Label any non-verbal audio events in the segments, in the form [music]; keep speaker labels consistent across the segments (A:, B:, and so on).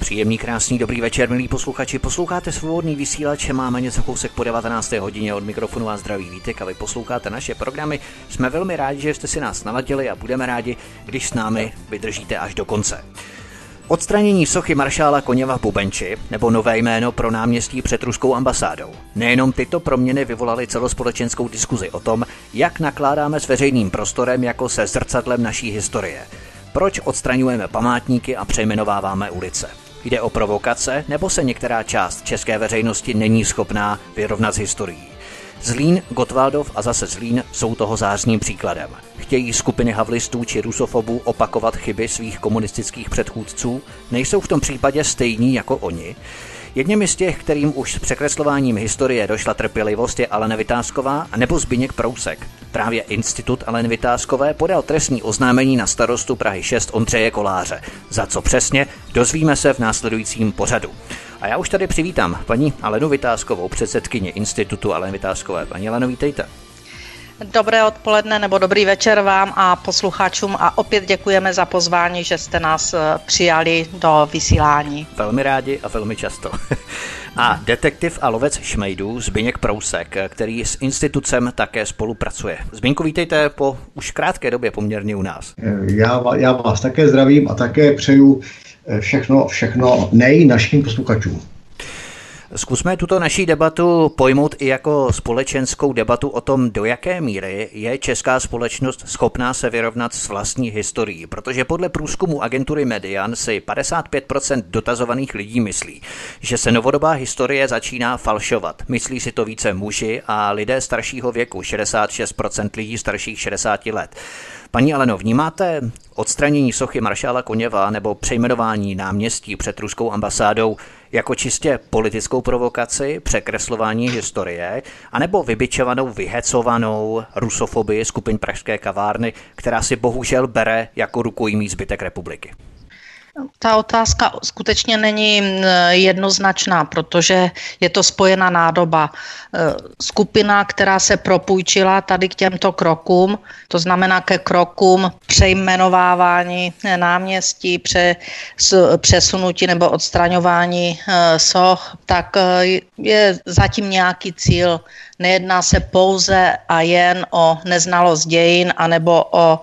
A: Příjemný, krásný, dobrý večer, milí posluchači. Posloucháte svobodný vysílač, máme něco kousek po 19. hodině od mikrofonu a zdraví vítek a vy posloucháte naše programy. Jsme velmi rádi, že jste si nás navadili a budeme rádi, když s námi vydržíte až do konce. Odstranění sochy maršála Koněva v Bubenči nebo nové jméno pro náměstí před ruskou ambasádou. Nejenom tyto proměny vyvolaly celospolečenskou diskuzi o tom, jak nakládáme s veřejným prostorem jako se zrcadlem naší historie. Proč odstraňujeme památníky a přejmenováváme ulice? Jde o provokace, nebo se některá část české veřejnosti není schopná vyrovnat s historií? Zlín, Gotwaldov a zase Zlín jsou toho zářným příkladem. Chtějí skupiny havlistů či rusofobů opakovat chyby svých komunistických předchůdců? Nejsou v tom případě stejní jako oni? Jedním z těch, kterým už s překreslováním historie došla trpělivost, je Alena Vytázková nebo Zbyněk Prousek. Právě Institut Aleny Vytázkové podal trestní oznámení na starostu Prahy 6 Ondřeje Koláře. Za co přesně, dozvíme se v následujícím pořadu. A já už tady přivítám paní Alenu Vytázkovou, předsedkyně Institutu Aleny Vytázkové. Paní Aleno, vítejte.
B: Dobré odpoledne nebo dobrý večer vám a posluchačům a opět děkujeme za pozvání, že jste nás eh, přijali do vysílání.
A: Velmi rádi a velmi často. [laughs] A detektiv a lovec Šmejdů Zbyněk Prousek, který s institucem také spolupracuje. Zbyňku, vítejte po už krátké době poměrně u nás.
C: Já, já vás také zdravím a také přeju eh, všechno, všechno nej našim posluchačům.
A: Zkusme tuto naší debatu pojmout i jako společenskou debatu o tom, do jaké míry je česká společnost schopná se vyrovnat s vlastní historií, protože podle průzkumu agentury Median si 55% dotazovaných lidí myslí, že se novodobá historie začíná falšovat. Myslí si to více muži a lidé staršího věku, 66% lidí starších 60 let. Paní Aleno, vnímáte odstranění sochy maršála Koněva nebo přejmenování náměstí před ruskou ambasádou jako čistě politickou provokaci, překreslování historie, anebo vybičovanou, vyhecovanou rusofobii skupin Pražské kavárny, která si bohužel bere jako rukojmí zbytek republiky?
B: Ta otázka skutečně není jednoznačná, protože je to spojená nádoba. E, skupina, která se propůjčila tady k těmto krokům, to znamená ke krokům přejmenovávání náměstí, pře, přesunutí nebo odstraňování e, soch, tak je zatím nějaký cíl. Nejedná se pouze a jen o neznalost dějin anebo o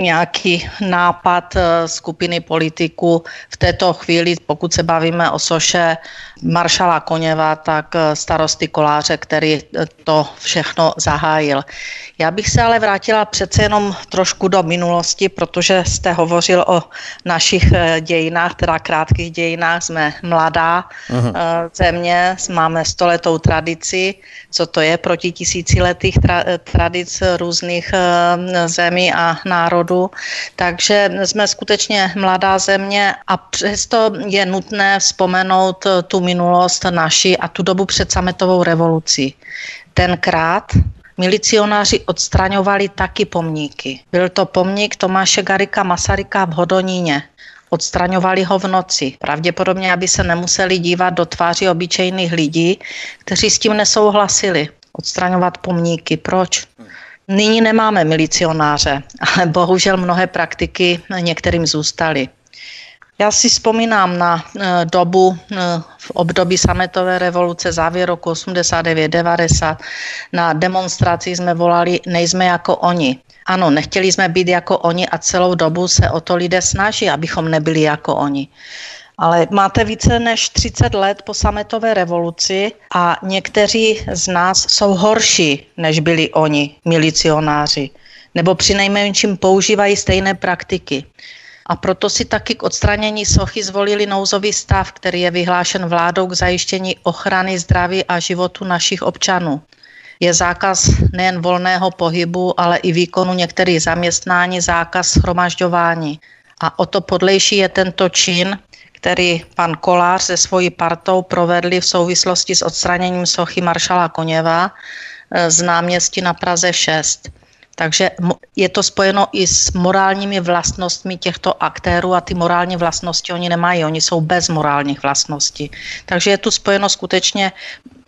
B: nějaký nápad eh, skupiny politiků v této chvíli, pokud se bavíme o soše maršala Koněva, tak eh, starosty Koláře, který eh, to všechno zahájil. Já bych se ale vrátila přece jenom trošku do minulosti, protože jste hovořil o našich dějinách, teda krátkých dějinách. Jsme mladá uh-huh. země, máme stoletou tradici, co to je proti tisíciletých tra- tradic různých zemí a národů takže jsme skutečně mladá země a přesto je nutné vzpomenout tu minulost naši a tu dobu před sametovou revolucí. Tenkrát Milicionáři odstraňovali taky pomníky. Byl to pomník Tomáše Garika Masaryka v Hodoníně. Odstraňovali ho v noci, pravděpodobně, aby se nemuseli dívat do tváří obyčejných lidí, kteří s tím nesouhlasili. Odstraňovat pomníky. Proč? Nyní nemáme milicionáře, ale bohužel mnohé praktiky některým zůstaly. Já si vzpomínám na e, dobu e, v období sametové revoluce, závěr roku 89-90. Na demonstraci jsme volali nejsme jako oni. Ano, nechtěli jsme být jako oni a celou dobu se o to lidé snaží, abychom nebyli jako oni. Ale máte více než 30 let po sametové revoluci a někteří z nás jsou horší, než byli oni, milicionáři. Nebo při nejmenším používají stejné praktiky. A proto si taky k odstranění sochy zvolili nouzový stav, který je vyhlášen vládou k zajištění ochrany zdraví a životu našich občanů. Je zákaz nejen volného pohybu, ale i výkonu některých zaměstnání, zákaz shromažďování. A o to podlejší je tento čin, který pan Kolář se svojí partou provedli v souvislosti s odstraněním sochy maršala Koněva eh, z náměstí na Praze 6. Takže je to spojeno i s morálními vlastnostmi těchto aktérů a ty morální vlastnosti oni nemají, oni jsou bez morálních vlastností. Takže je tu spojeno skutečně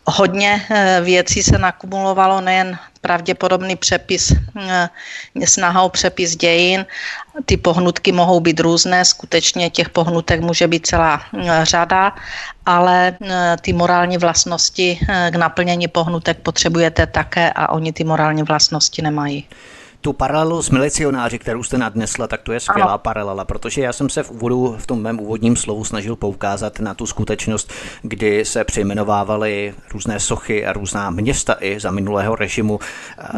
B: hodně eh, věcí se nakumulovalo, nejen pravděpodobný přepis, eh, snaha o přepis dějin. Ty pohnutky mohou být různé, skutečně těch pohnutek může být celá eh, řada, ale ty morální vlastnosti k naplnění pohnutek potřebujete také a oni ty morální vlastnosti nemají
A: tu paralelu s milicionáři, kterou jste nadnesla, tak to je skvělá ano. paralela, protože já jsem se v úvodu, v tom mém úvodním slovu snažil poukázat na tu skutečnost, kdy se přejmenovávaly různé sochy a různá města i za minulého režimu.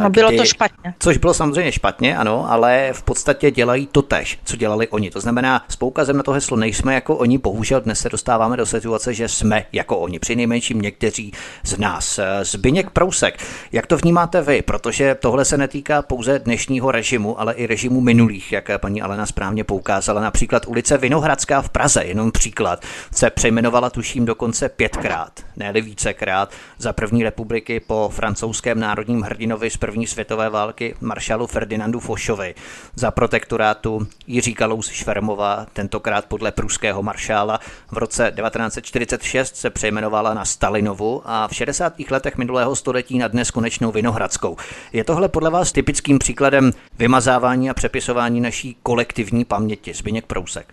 B: No bylo kdy, to špatně.
A: Což bylo samozřejmě špatně, ano, ale v podstatě dělají to tež, co dělali oni. To znamená, s poukazem na to heslo nejsme jako oni, bohužel dnes se dostáváme do situace, že jsme jako oni, při nejmenším někteří z nás. Zbyněk Prousek, jak to vnímáte vy? Protože tohle se netýká pouze dnes dnešního režimu, ale i režimu minulých, jak paní Alena správně poukázala. Například ulice Vinohradská v Praze, jenom příklad, se přejmenovala tuším dokonce pětkrát, ne vícekrát, za první republiky po francouzském národním hrdinovi z první světové války maršalu Ferdinandu Fošovi, za protektorátu Jiří Kalous Švermova, tentokrát podle pruského maršála. V roce 1946 se přejmenovala na Stalinovu a v 60. letech minulého století na dnes konečnou Vinohradskou. Je tohle podle vás typickým příkladem příkladem vymazávání a přepisování naší kolektivní paměti. Zbyněk Prousek.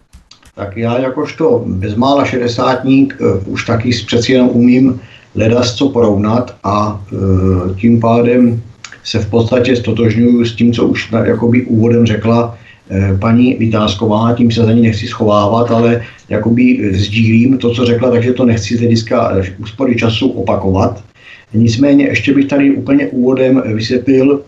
C: Tak já jakožto bezmála šedesátník uh, už taky přeci jenom umím ledas co porovnat a uh, tím pádem se v podstatě stotožňuju s tím, co už jakoby úvodem řekla uh, paní Vytázková, tím se za ní nechci schovávat, ale jakoby sdílím to, co řekla, takže to nechci z hlediska úspory času opakovat. Nicméně ještě bych tady úplně úvodem vysvětlil,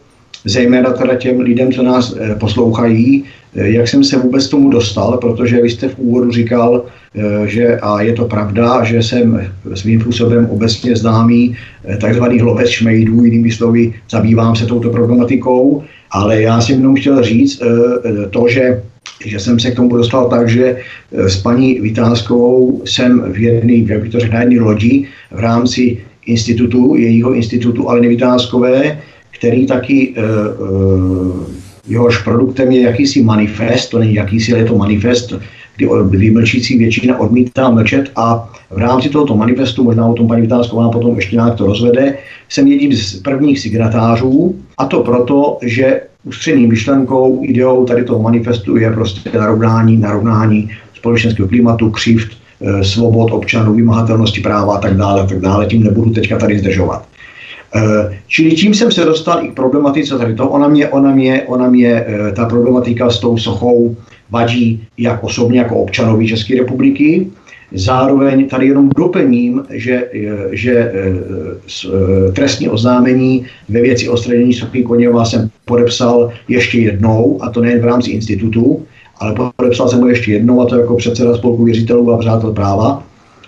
C: zejména teda těm lidem, co nás eh, poslouchají, eh, jak jsem se vůbec tomu dostal, protože vy jste v úvodu říkal, eh, že a je to pravda, že jsem svým způsobem obecně známý takzvaný lovec šmejdů, jinými slovy, zabývám se touto problematikou, ale já jsem jenom chtěl říct to, že že jsem se k tomu dostal tak, že s paní Vytázkovou jsem v jedné, jak to řekl, na jedné lodi v rámci institutu, jejího institutu Aleny Vytázkové, který taky, uh, uh, jehož produktem je jakýsi manifest, to není jakýsi, ale je to manifest, kdy vymlčící většina odmítá mlčet a v rámci tohoto manifestu, možná o tom paní Vytázková potom ještě nějak to rozvede, jsem jedním z prvních signatářů a to proto, že ústřední myšlenkou, ideou tady toho manifestu je prostě narovnání, narovnání společenského klimatu, křivt, eh, svobod občanů, vymahatelnosti práva a tak dále, tak dále. Tím nebudu teďka tady zdržovat. Eh, čili tím jsem se dostal i k problematice tady toho. Ona mě, ona mě, ona mě eh, ta problematika s tou sochou vadí jak osobně, jako občanovi České republiky. Zároveň tady jenom doplním, že, eh, že trestní oznámení ve věci odstranění sochy Koněva jsem podepsal ještě jednou, a to nejen v rámci institutu, ale podepsal jsem ho ještě jednou, a to jako předseda spolku věřitelů a přátel práva.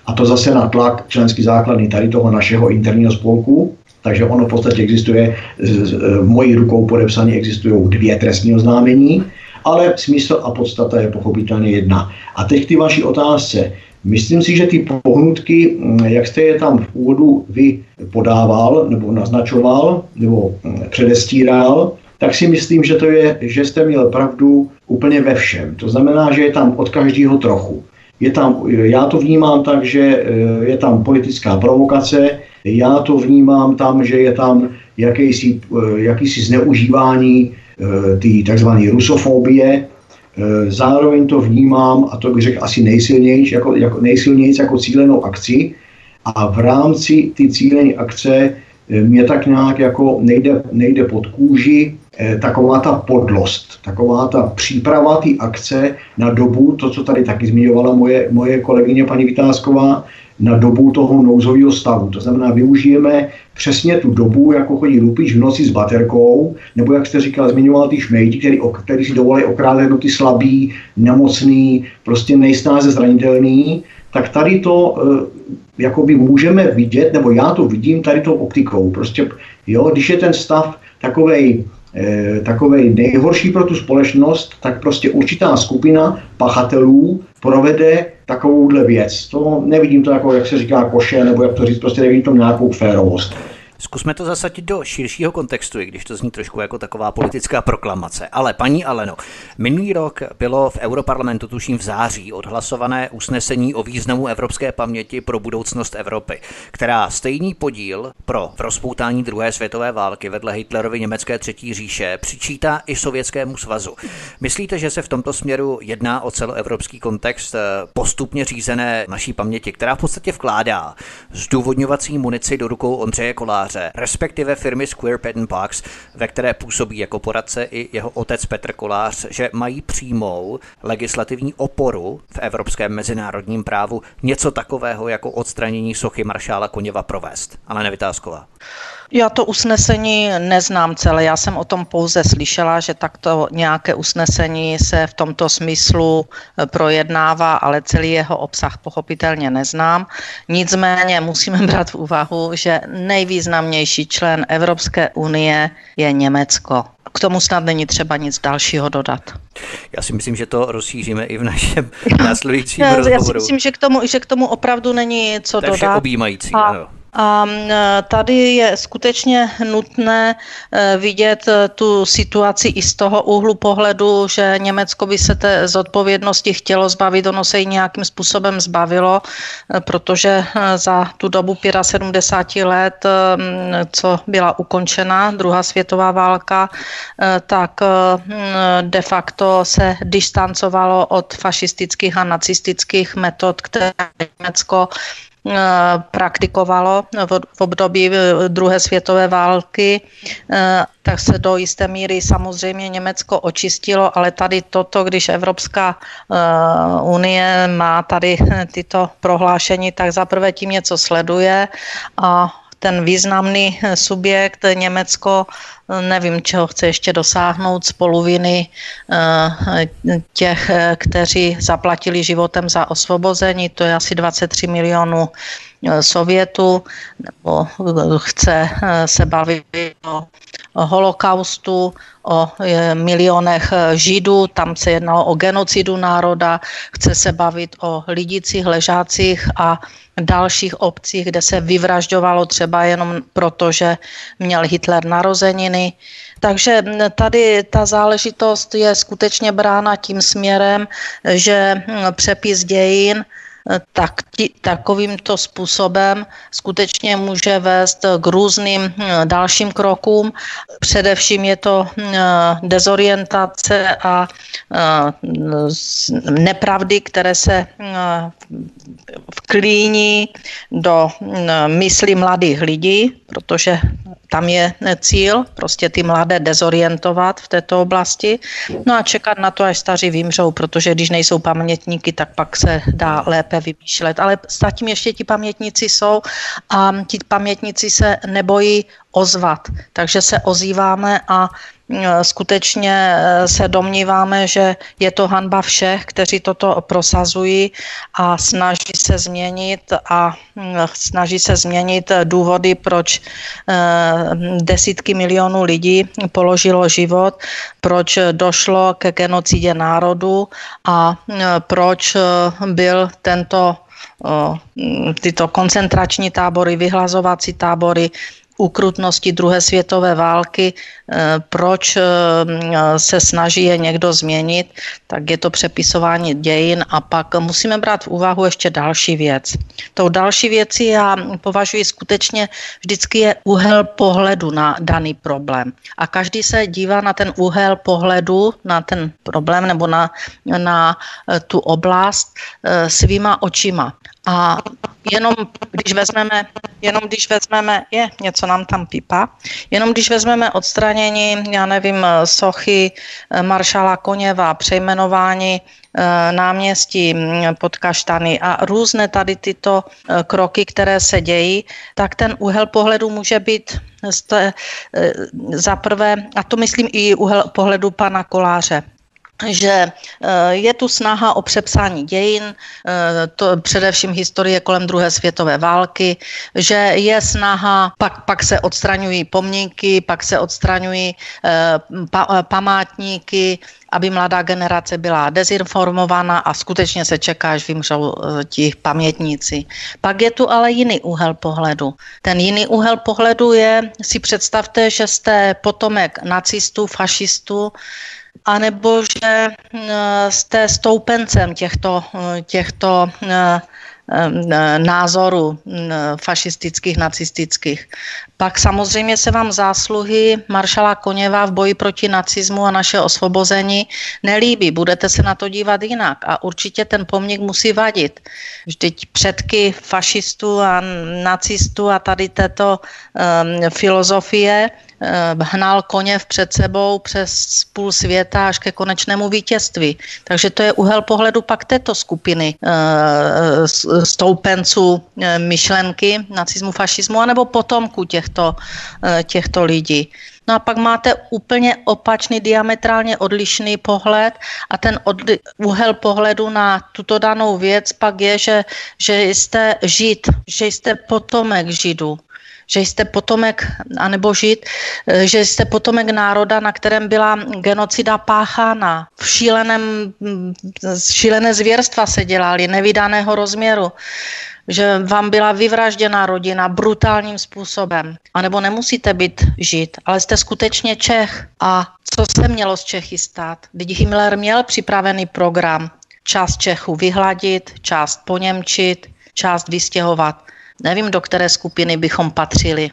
C: A to zase na tlak členský základny tady toho našeho interního spolku. Takže ono v podstatě existuje, v mojí rukou podepsané existují dvě trestní oznámení, ale smysl a podstata je pochopitelně jedna. A teď ty vaší otázce. Myslím si, že ty pohnutky, mm, jak jste je tam v úvodu vy podával, nebo naznačoval, nebo mm, předestíral, tak si myslím, že to je, že jste měl pravdu úplně ve všem. To znamená, že je tam od každého trochu. Je tam, já to vnímám tak, že eh, je tam politická provokace, já to vnímám tam, že je tam jakýsi, eh, jakýsi zneužívání eh, té tzv. rusofobie, Zároveň to vnímám, a to bych řekl asi nejsilnější, jako, jako, nejsilnější jako cílenou akci. A v rámci ty cílené akce mě tak nějak jako nejde, nejde pod kůži Eh, taková ta podlost, taková ta příprava té akce na dobu, to, co tady taky zmiňovala moje, moje kolegyně paní Vytázková, na dobu toho nouzového stavu. To znamená, využijeme přesně tu dobu, jako chodí lupič v noci s baterkou, nebo jak jste říkal, zmiňoval ty šmejdi, který, který si dovolí okrádnout ty slabý, nemocný, prostě nejsnáze zranitelný, tak tady to e, jakoby můžeme vidět, nebo já to vidím tady tou optikou. Prostě, jo, když je ten stav takovej e, takový nejhorší pro tu společnost, tak prostě určitá skupina pachatelů provede takovouhle věc. To nevidím to jako, jak se říká, koše, nebo jak to říct, prostě nevidím to nějakou férovost.
A: Zkusme to zasadit do širšího kontextu, i když to zní trošku jako taková politická proklamace. Ale paní Aleno, minulý rok bylo v Europarlamentu, tuším v září, odhlasované usnesení o významu evropské paměti pro budoucnost Evropy, která stejný podíl pro rozpoutání druhé světové války vedle Hitlerovy německé třetí říše přičítá i Sovětskému svazu. Myslíte, že se v tomto směru jedná o celoevropský kontext eh, postupně řízené naší paměti, která v podstatě vkládá zdůvodňovací munici do rukou Ondřeje Koláře kanceláře, respektive firmy Square Patent Box, ve které působí jako poradce i jeho otec Petr Kolář, že mají přímou legislativní oporu v evropském mezinárodním právu něco takového jako odstranění sochy maršála Koněva provést. Ale nevytázková.
B: Já to usnesení neznám celé, já jsem o tom pouze slyšela, že takto nějaké usnesení se v tomto smyslu eh, projednává, ale celý jeho obsah pochopitelně neznám. Nicméně musíme [laughs] brát v úvahu, že nejvýznamnější člen Evropské unie je Německo. K tomu snad není třeba nic dalšího dodat.
A: Já si myslím, že to rozšíříme i v našem [laughs] následujícím já, rozhovoru.
B: Já si myslím, že k tomu, že k tomu opravdu není co
A: to je
B: dodat.
A: objímající. A, ano.
B: A tady je skutečně nutné e, vidět e, tu situaci i z toho úhlu pohledu, že Německo by se té zodpovědnosti chtělo zbavit, ono se ji nějakým způsobem zbavilo, e, protože za tu dobu 75 let, co byla ukončena druhá světová válka, tak de facto se distancovalo od fašistických a nacistických metod, které Německo praktikovalo v období eh, druhé světové války, eh, tak se do jisté míry samozřejmě Německo očistilo, ale tady toto, když Evropská unie má tady [laughs] tyto prohlášení, tak zaprvé tím něco sleduje a ten významný subjekt Německo nevím, čeho chce ještě dosáhnout z poloviny eh, těch, kteří zaplatili životem za osvobození, to je asi 23 milionů eh, Sovětu, nebo chce eh, se bavit o holokaustu, o milionech židů, tam se jednalo o genocidu národa, chce se bavit o lidicích, ležácích a dalších obcích, kde se vyvražďovalo třeba jenom proto, že měl Hitler narozeniny. Takže tady ta záležitost je skutečně brána tím směrem, že přepis dějin tak ti, takovýmto způsobem skutečně může vést k různým hm, dalším krokům. Především je to hm, dezorientace a hm, nepravdy, které se vklíní do mysli mladých lidí, protože tam je cíl prostě ty mladé dezorientovat v této oblasti. No a čekat na to, až staří vymřou, protože když nejsou pamětníky, tak pak se dá lépe vymýšlet. Ale zatím ještě ti pamětníci jsou a ti pamětníci se nebojí ozvat. Takže se ozýváme a skutečně e, se domníváme, že je to hanba všech, kteří toto prosazují a snaží se změnit a snaží se změnit důvody, proč desítky milionů lidí položilo život, proč došlo ke genocidě národu a proč byl tento tyto koncentrační tábory, vyhlazovací tábory ukrutnosti druhé světové války, eh, proč eh, se snaží je někdo změnit, tak je to přepisování dějin a pak musíme brát v úvahu ještě další věc. Tou další věcí já považuji skutečně vždycky je úhel pohledu na daný problém. A každý se dívá na ten úhel pohledu, na ten problém nebo na, na eh, tu oblast svýma očima. A jenom když vezmeme, jenom když vezmeme, je, něco nám tam pípa, jenom když vezmeme odstranění, já nevím, sochy eh, maršala Koněva, přejmenování eh, náměstí mm, pod Kaštany a různé tady tyto eh, kroky, které se dějí, tak ten úhel pohledu může být za prvé, a to myslím i úhel pohledu pana Koláře, že eh, je tu snaha o přepsání dějin, eh, to především historie kolem druhé světové války, že je snaha, pak, pak se odstraňují pomníky, pak se odstraňují eh, pa, památníky, aby mladá generace byla dezinformována a skutečně se čeká, až vymřou ti pamětníci. Pak je tu ale jiný úhel pohledu. Ten jiný úhel pohledu je, si představte, že jste potomek nacistů, fašistů, anebo že eh, jste stoupencem těchto, eh, těchto eh, názorů fašistických, nacistických. Pak samozřejmě se vám zásluhy maršala Koněva v boji proti nacismu a naše osvobození nelíbí. Budete se na to dívat jinak a určitě ten pomník musí vadit. Vždyť předky fašistů a nacistů a tady této um, filozofie Eh, hnal koně před sebou přes půl světa až ke konečnému vítězství. Takže to je úhel pohledu pak této skupiny eh, stoupenců myšlenky nacismu, fašismu, anebo potomků těchto, těchto lidí. No a pak máte úplně opačný, diametrálně odlišný pohled a ten odli- úhel pohledu na tuto danou věc pak je, že, že jste žid, že jste potomek židů že jste potomek, anebo žít, eh, že jste potomek národa, na kterém byla genocida páchána. V šíleném, šílené zvěrstva se dělali, nevydaného rozměru že vám byla vyvražděna rodina brutálním způsobem. A nebo nemusíte být žít, ale jste skutečně Čech. A co se mělo z Čechy stát? Teď Himmler měl připravený program. Část Čechů vyhladit, část poněmčit, část vystěhovat. Nevím, do které skupiny bychom patřili.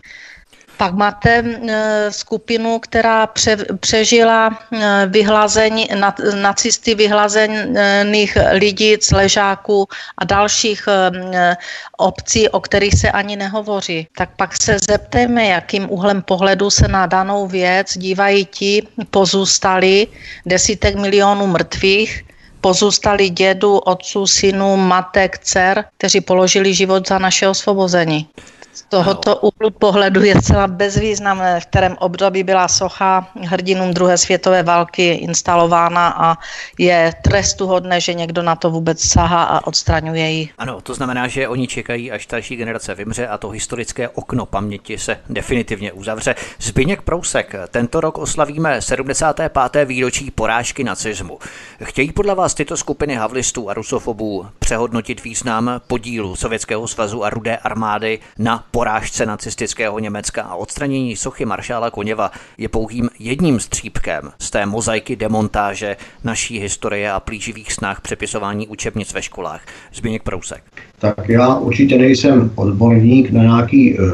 B: Pak máte e, skupinu, která pře, přežila e, vyhlazení, nacisty vyhlazených lidí, ležáků a dalších e, obcí, o kterých se ani nehovoří. Tak pak se zeptejme, jakým úhlem pohledu se na danou věc dívají ti pozůstali desítek milionů mrtvých, pozůstali dědu, otců, synů, matek, dcer, kteří položili život za naše osvobození. Z tohoto úhlu pohledu je celá bezvýznamné, v kterém období byla socha hrdinům druhé světové války instalována a je trestuhodné, že někdo na to vůbec sahá a odstraňuje ji.
A: Ano, to znamená, že oni čekají, až starší generace vymře a to historické okno paměti se definitivně uzavře. Zbyněk Prousek, tento rok oslavíme 75. výročí porážky nacismu. Chtějí podle vás tyto skupiny havlistů a rusofobů přehodnotit význam podílu Sovětského svazu a rudé armády na porážce nacistického Německa a odstranění sochy maršála Koněva je pouhým jedním střípkem z té mozaiky demontáže naší historie a plíživých snah přepisování učebnic ve školách. Zbigněk Prousek.
C: Tak já určitě nejsem odborník na nějaký uh,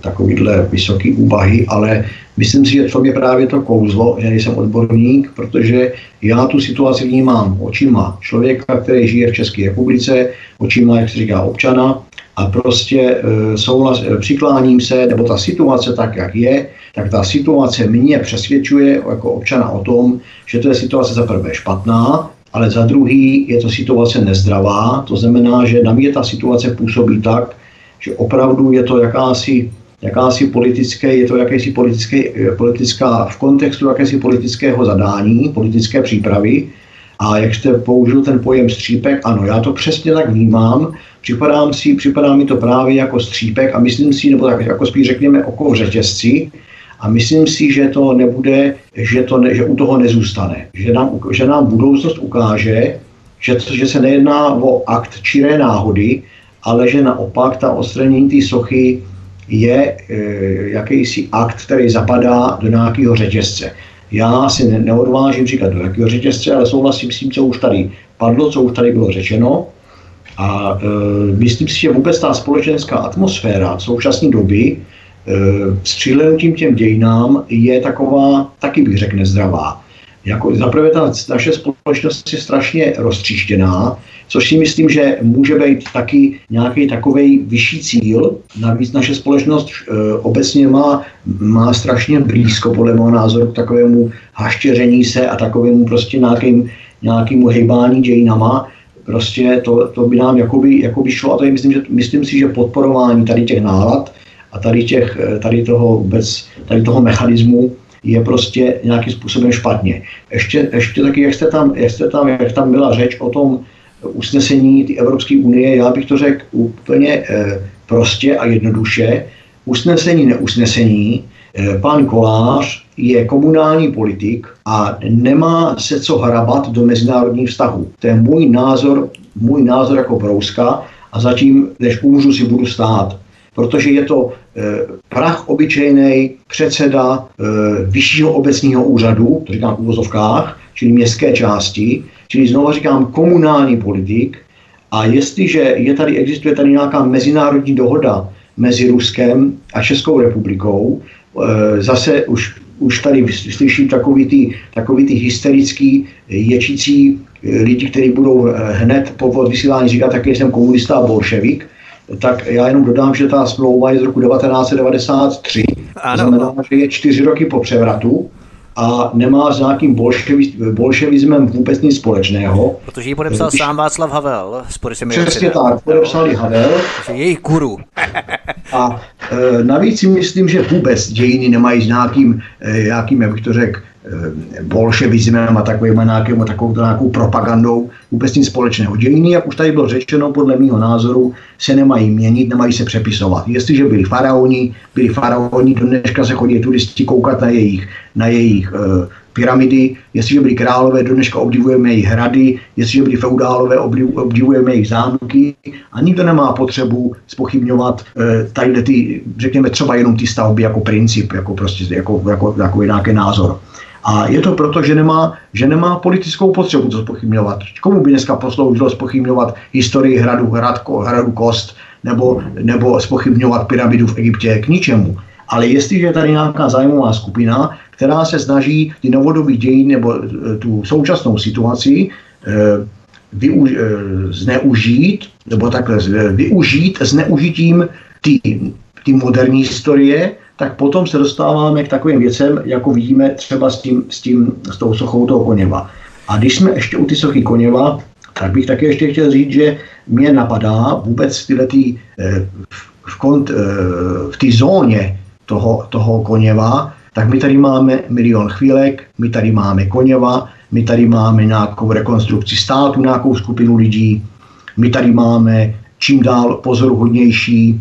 C: takovýhle vysoký úvahy, ale myslím si, že to je právě to kouzlo, že nejsem odborník, protože já tu situaci vnímám očima člověka, který žije v České republice, očima, jak se říká, občana, a prostě e, souhlas, e, přikláním se, nebo ta situace tak, jak je, tak ta situace mě přesvědčuje jako občana o tom, že to je situace za prvé špatná, ale za druhý je to situace nezdravá, to znamená, že na mě ta situace působí tak, že opravdu je to jakási, jakási politické, je to jakési politické, e, politická, v kontextu jakési politického zadání, politické přípravy, a jak jste použil ten pojem střípek, ano, já to přesně tak vnímám, připadám si, připadá mi to právě jako střípek a myslím si, nebo tak jako spíš řekněme oko v řetězci, a myslím si, že to nebude, že, to ne, že u toho nezůstane. Že nám, že nám budoucnost ukáže, že, že se nejedná o akt čiré náhody, ale že naopak ta odstranění té sochy je e, jakýsi akt, který zapadá do nějakého řetězce. Já si ne, neodvážím říkat do jakého řetězce, ale souhlasím s tím, co už tady padlo, co už tady bylo řečeno. A e, myslím si, že vůbec ta společenská atmosféra v současné doby e, s přihlednutím těm dějinám je taková, taky bych řekl, nezdravá. Jako, zaprvé ta naše společnost je strašně roztříštěná, což si myslím, že může být taky nějaký takový vyšší cíl. Navíc naše společnost e, obecně má, má strašně blízko, podle mého názoru, k takovému haštěření se a takovému prostě nějakým, nějakému hejbání dějinama. Prostě to, to by nám jakoby, jakoby šlo a je, myslím, že, myslím si, že podporování tady těch nálad a tady, těch, e, tady toho vůbec, tady toho mechanismu je prostě nějakým způsobem špatně. Ještě, ještě taky, jak jste, tam, jak jste tam, jak tam byla řeč o tom usnesení ty Evropské unie, já bych to řekl úplně eh, prostě a jednoduše. Usnesení, neusnesení, eh, pan Kolář je komunální politik a nemá se co hrabat do mezinárodních vztahů. To je můj názor, můj názor jako Brouska a zatím, než umřu, si budu stát protože je to e, prach obyčejný předseda e, vyššího obecního úřadu, to říkám v úvozovkách, čili městské části, čili znovu říkám komunální politik. A jestliže je tady, existuje tady nějaká mezinárodní dohoda mezi Ruskem a Českou republikou, e, zase už, už tady slyším takový ty, takový ty hysterický, ječící lidi, kteří budou hned po vysílání říkat, tak jsem komunista a bolševik, tak já jenom dodám, že ta smlouva je z roku 1993. Ano. To znamená, že je čtyři roky po převratu a nemá s nějakým bolševi, bolševismem vůbec nic společného.
A: Protože ji podepsal Když... sám Václav Havel.
C: Přesně tak, podepsal ji Havel.
A: Její guru. [laughs]
C: a e, navíc si myslím, že vůbec dějiny nemají s nějakým, e, nějakým jak bych to řekl, Eh, bolševismem a takovým nějakým, takovou nějakou propagandou vůbec nic společného. Dějiny, jak už tady bylo řečeno, podle mého názoru, se nemají měnit, nemají se přepisovat. Jestliže byli faraoni, byli faraoni, do dneška se chodí turisti koukat na jejich, na jejich uh, pyramidy, jestliže byli králové, do dneška obdivujeme jejich hrady, jestliže byli feudálové, obdivujeme jejich zámky a nikdo nemá potřebu spochybňovat uh, tadyhle ty, řekněme třeba jenom ty stavby jako princip, jako prostě jako, jako, jako nějaký názor. A je to proto, že nemá, že nemá politickou potřebu to spochybňovat. Komu by dneska posloužilo spochybňovat historii hradu, hradko, hradu Kost nebo, nebo spochybňovat pyramidu v Egyptě? K ničemu. Ale jestliže je tady nějaká zájmová skupina, která se snaží ty novodobí dějiny nebo e, tu současnou situaci e, využ, e, zneužít, nebo takhle využít zneužitím ty, ty moderní historie, tak potom se dostáváme k takovým věcem, jako vidíme třeba s, tím, s, tím, s tou sochou toho koněva. A když jsme ještě u ty sochy koněva, tak bych také ještě chtěl říct, že mě napadá vůbec tyhle eh, v, kont, eh, v té zóně toho, toho koněva, tak my tady máme milion chvílek, my tady máme koněva, my tady máme nějakou rekonstrukci státu, nějakou skupinu lidí, my tady máme čím dál pozoruhodnější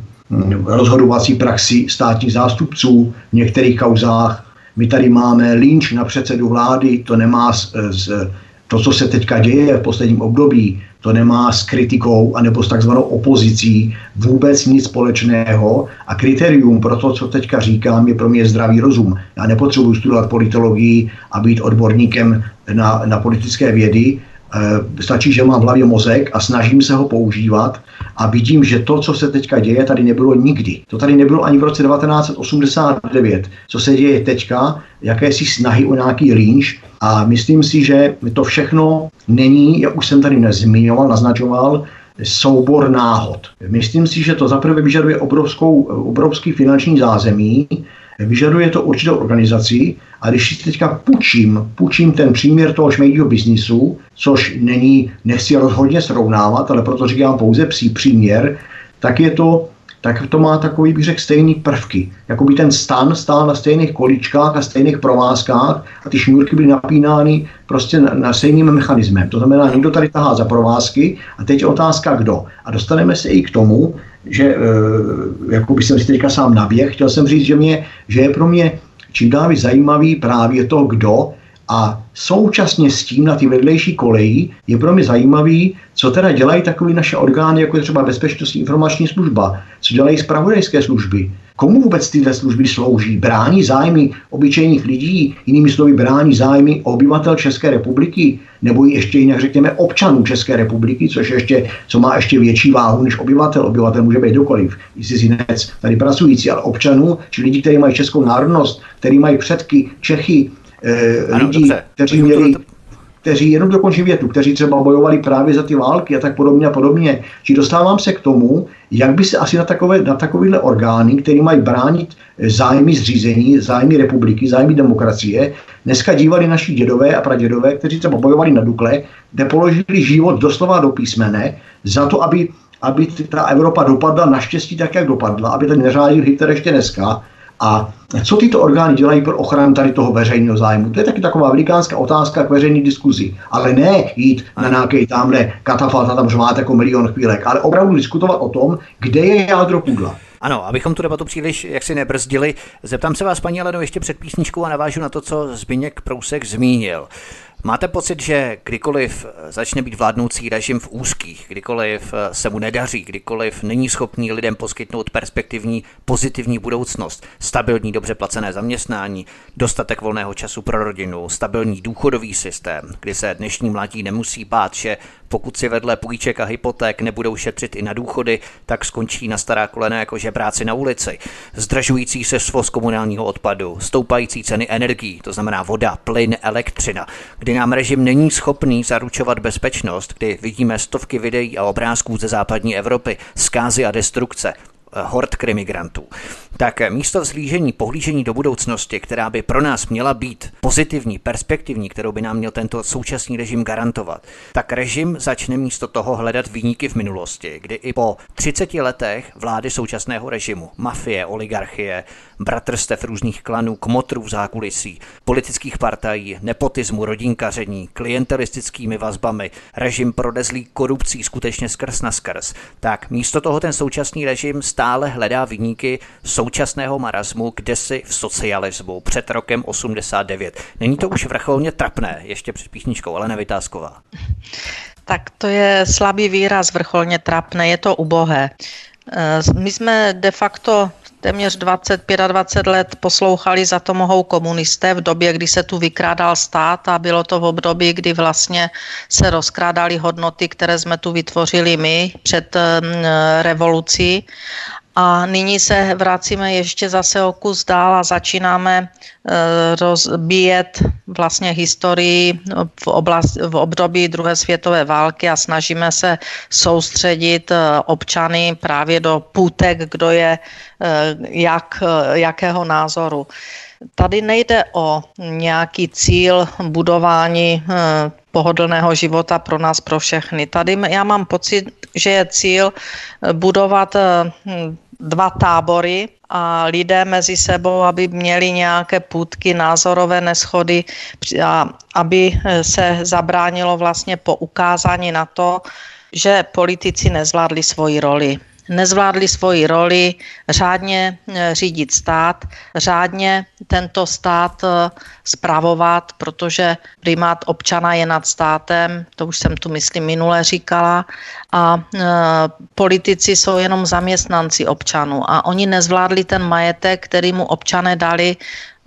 C: rozhodovací praxi státních zástupců v některých kauzách. My tady máme lynč na předsedu vlády, to nemá z, z, to, co se teďka děje v posledním období, to nemá s kritikou anebo s takzvanou opozicí vůbec nic společného a kritérium pro to, co teďka říkám, je pro mě zdravý rozum. Já nepotřebuji studovat politologii a být odborníkem na, na politické vědy, stačí, že mám v hlavě mozek a snažím se ho používat a vidím, že to, co se teďka děje, tady nebylo nikdy. To tady nebylo ani v roce 1989. Co se děje teďka, jakési snahy o nějaký línč a myslím si, že to všechno není, jak už jsem tady nezmiňoval, naznačoval, soubor náhod. Myslím si, že to zaprvé vyžaduje obrovskou, obrovský finanční zázemí, vyžaduje to určitou organizaci a když si teďka půjčím, půjčím ten příměr toho šmejdího biznisu, což není, nechci rozhodně srovnávat, ale proto říkám pouze psí příměr, tak je to tak to má takový, bych řekl, stejný prvky. Jakoby ten stan stál na stejných količkách a stejných provázkách a ty šňůrky byly napínány prostě na, na stejným mechanismem. To znamená, někdo tady tahá za provázky a teď je otázka, kdo. A dostaneme se i k tomu, že, e, jako bych jsem si teďka sám naběh, chtěl jsem říct, že, mě, že je pro mě čím dál zajímavý právě to, kdo a současně s tím na ty vedlejší koleji je pro mě zajímavý, co teda dělají takové naše orgány, jako je třeba Bezpečnostní informační služba, co dělají zpravodajské služby. Komu vůbec tyhle služby slouží? Brání zájmy obyčejných lidí, jinými slovy brání zájmy obyvatel České republiky, nebo ještě jinak řekněme občanů České republiky, což ještě, co má ještě větší váhu než obyvatel. Obyvatel může být kdokoliv, cizinec tady pracující, ale občanů, či lidi, kteří mají českou národnost, kteří mají předky Čechy, eh, ano, lidi, dobře. kteří měli, kteří, jenom dokončím větu, kteří třeba bojovali právě za ty války a tak podobně a podobně. Či dostávám se k tomu, jak by se asi na, takové, na takovéhle orgány, které mají bránit zájmy zřízení, zájmy republiky, zájmy demokracie, dneska dívali naši dědové a pradědové, kteří třeba bojovali na Dukle, kde položili život doslova do písmene za to, aby, aby ta Evropa dopadla naštěstí tak, jak dopadla, aby ten neřádil Hitler ještě dneska, A co tyto orgány dělají pro ochranu tady toho veřejného zájmu? To je taky taková velikánská otázka k veřejné diskuzi. Ale ne jít na nějaký tamhle katafalt a tam žvát jako milion chvílek, ale opravdu diskutovat o tom, kde je jádro pudla.
A: Ano, abychom tu debatu příliš jaksi nebrzdili, zeptám se vás, paní Aleno, ještě před písničkou a navážu na to, co Zbyněk Prousek zmínil. Máte pocit, že kdykoliv začne být vládnoucí režim v úzkých, kdykoliv se mu nedaří, kdykoliv není schopný lidem poskytnout perspektivní pozitivní budoucnost, stabilní dobře placené zaměstnání, dostatek volného času pro rodinu, stabilní důchodový systém, kdy se dnešní mladí nemusí bát, že pokud si vedle půjček a hypoték nebudou šetřit i na důchody, tak skončí na stará kolena jako žebráci na ulici. Zdražující se svoz komunálního odpadu, stoupající ceny energií, to znamená voda, plyn, elektřina, kdy nám režim není schopný zaručovat bezpečnost, kdy vidíme stovky videí a obrázků ze západní Evropy, zkázy a destrukce, eh, hord krimigrantů tak místo vzlížení, pohlížení do budoucnosti, která by pro nás měla být pozitivní, perspektivní, kterou by nám měl tento současný režim garantovat, tak režim začne místo toho hledat výniky v minulosti, kdy i po 30 letech vlády současného režimu, mafie, oligarchie, bratrstev různých klanů, kmotrů v zákulisí, politických partají, nepotismu, rodinkaření, klientelistickými vazbami, režim prodezlý korupcí skutečně skrz na skrz, tak místo toho ten současný režim stále hledá výniky současného marazmu si v socialismu před rokem 89. Není to už vrcholně trapné, ještě před písničkou, ale nevytázková.
B: Tak to je slabý výraz, vrcholně trapné, je to ubohé. Eh, my jsme de facto téměř 20, 25 let poslouchali za to mohou komunisté v době, kdy se tu vykrádal stát a bylo to v období, kdy vlastně se rozkrádaly hodnoty, které jsme tu vytvořili my před mm, revolucí a nyní se vracíme ještě zase o kus dál a začínáme eh, rozbíjet vlastně historii v, oblast, v období druhé světové války a snažíme se soustředit eh, občany právě do půtek, kdo je eh, jak, jakého názoru. Tady nejde o nějaký cíl budování pohodlného života pro nás, pro všechny. Tady já mám pocit, že je cíl budovat dva tábory a lidé mezi sebou, aby měli nějaké půdky, názorové neschody a aby se zabránilo vlastně po ukázání na to, že politici nezvládli svoji roli nezvládli svoji roli řádně eh, řídit stát, řádně tento stát zpravovat, eh, protože primát občana je nad státem, to už jsem tu myslím minule říkala, a e, politici jsou jenom zaměstnanci občanů a oni nezvládli ten majetek, který mu občané dali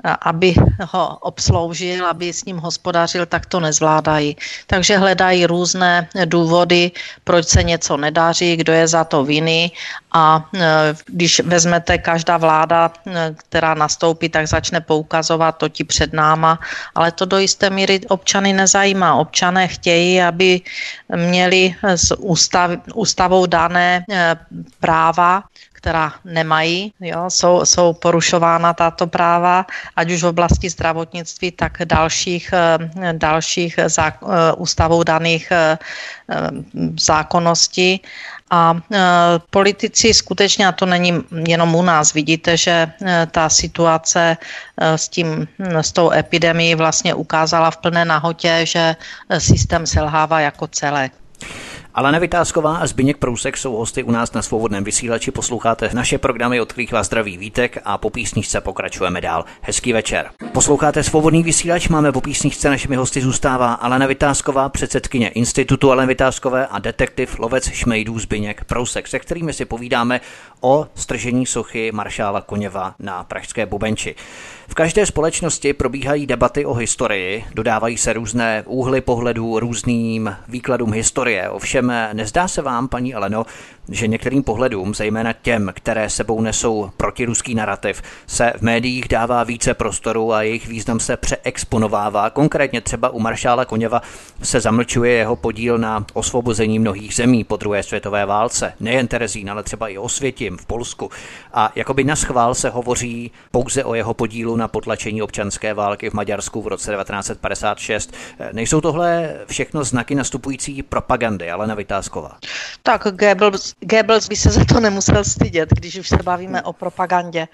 B: aby ho obsloužil, aby s ním hospodařil, tak to nezvládají. Takže hledají různé důvody, proč se něco nedaří, kdo je za to viny a e, když vezmete každá vláda, e, která nastoupí, tak začne poukazovat to ti před náma, ale to do jisté míry občany nezajímá. Občané chtějí, aby měli s ústav, ústavou dané e, práva, která nemají, jo, jsou, jsou porušována tato práva, ať už v oblasti zdravotnictví, tak dalších, eh, dalších zá, eh, ústavou daných eh, zákonností. A politici skutečně, a to není jenom u nás, vidíte, že ta situace s, tím, s tou epidemií vlastně ukázala v plné nahotě, že systém selhává jako celek.
A: Alena Vytázková a Zbyněk Prousek jsou hosty u nás na svobodném vysílači. Posloucháte naše programy, od vás zdraví Vítek a po písničce pokračujeme dál. Hezký večer. Posloucháte svobodný vysílač, máme po písničce našimi hosty zůstává Alena Vytázková, předsedkyně Institutu Alena Vytázkové a detektiv lovec šmejdů Zbyněk Prousek, se kterými si povídáme o stržení sochy maršála Koněva na Pražské Bubenči. V každé společnosti probíhají debaty o historii, dodávají se různé úhly pohledu různým výkladům historie. Ovšem nezdá se vám, paní Eleno, že některým pohledům, zejména těm, které sebou nesou protiruský narrativ, se v médiích dává více prostoru a jejich význam se přeexponovává. Konkrétně třeba u maršála Koněva se zamlčuje jeho podíl na osvobození mnohých zemí po druhé světové válce. Nejen Terezín, ale třeba i Osvětim v Polsku. A jakoby na schvál se hovoří pouze o jeho podílu na potlačení občanské války v Maďarsku v roce 1956. Nejsou tohle všechno znaky nastupující propagandy, ale Alena Vytázková.
B: Tak Goebbels, Goebbels by se za to nemusel stydět, když už se bavíme o propagandě.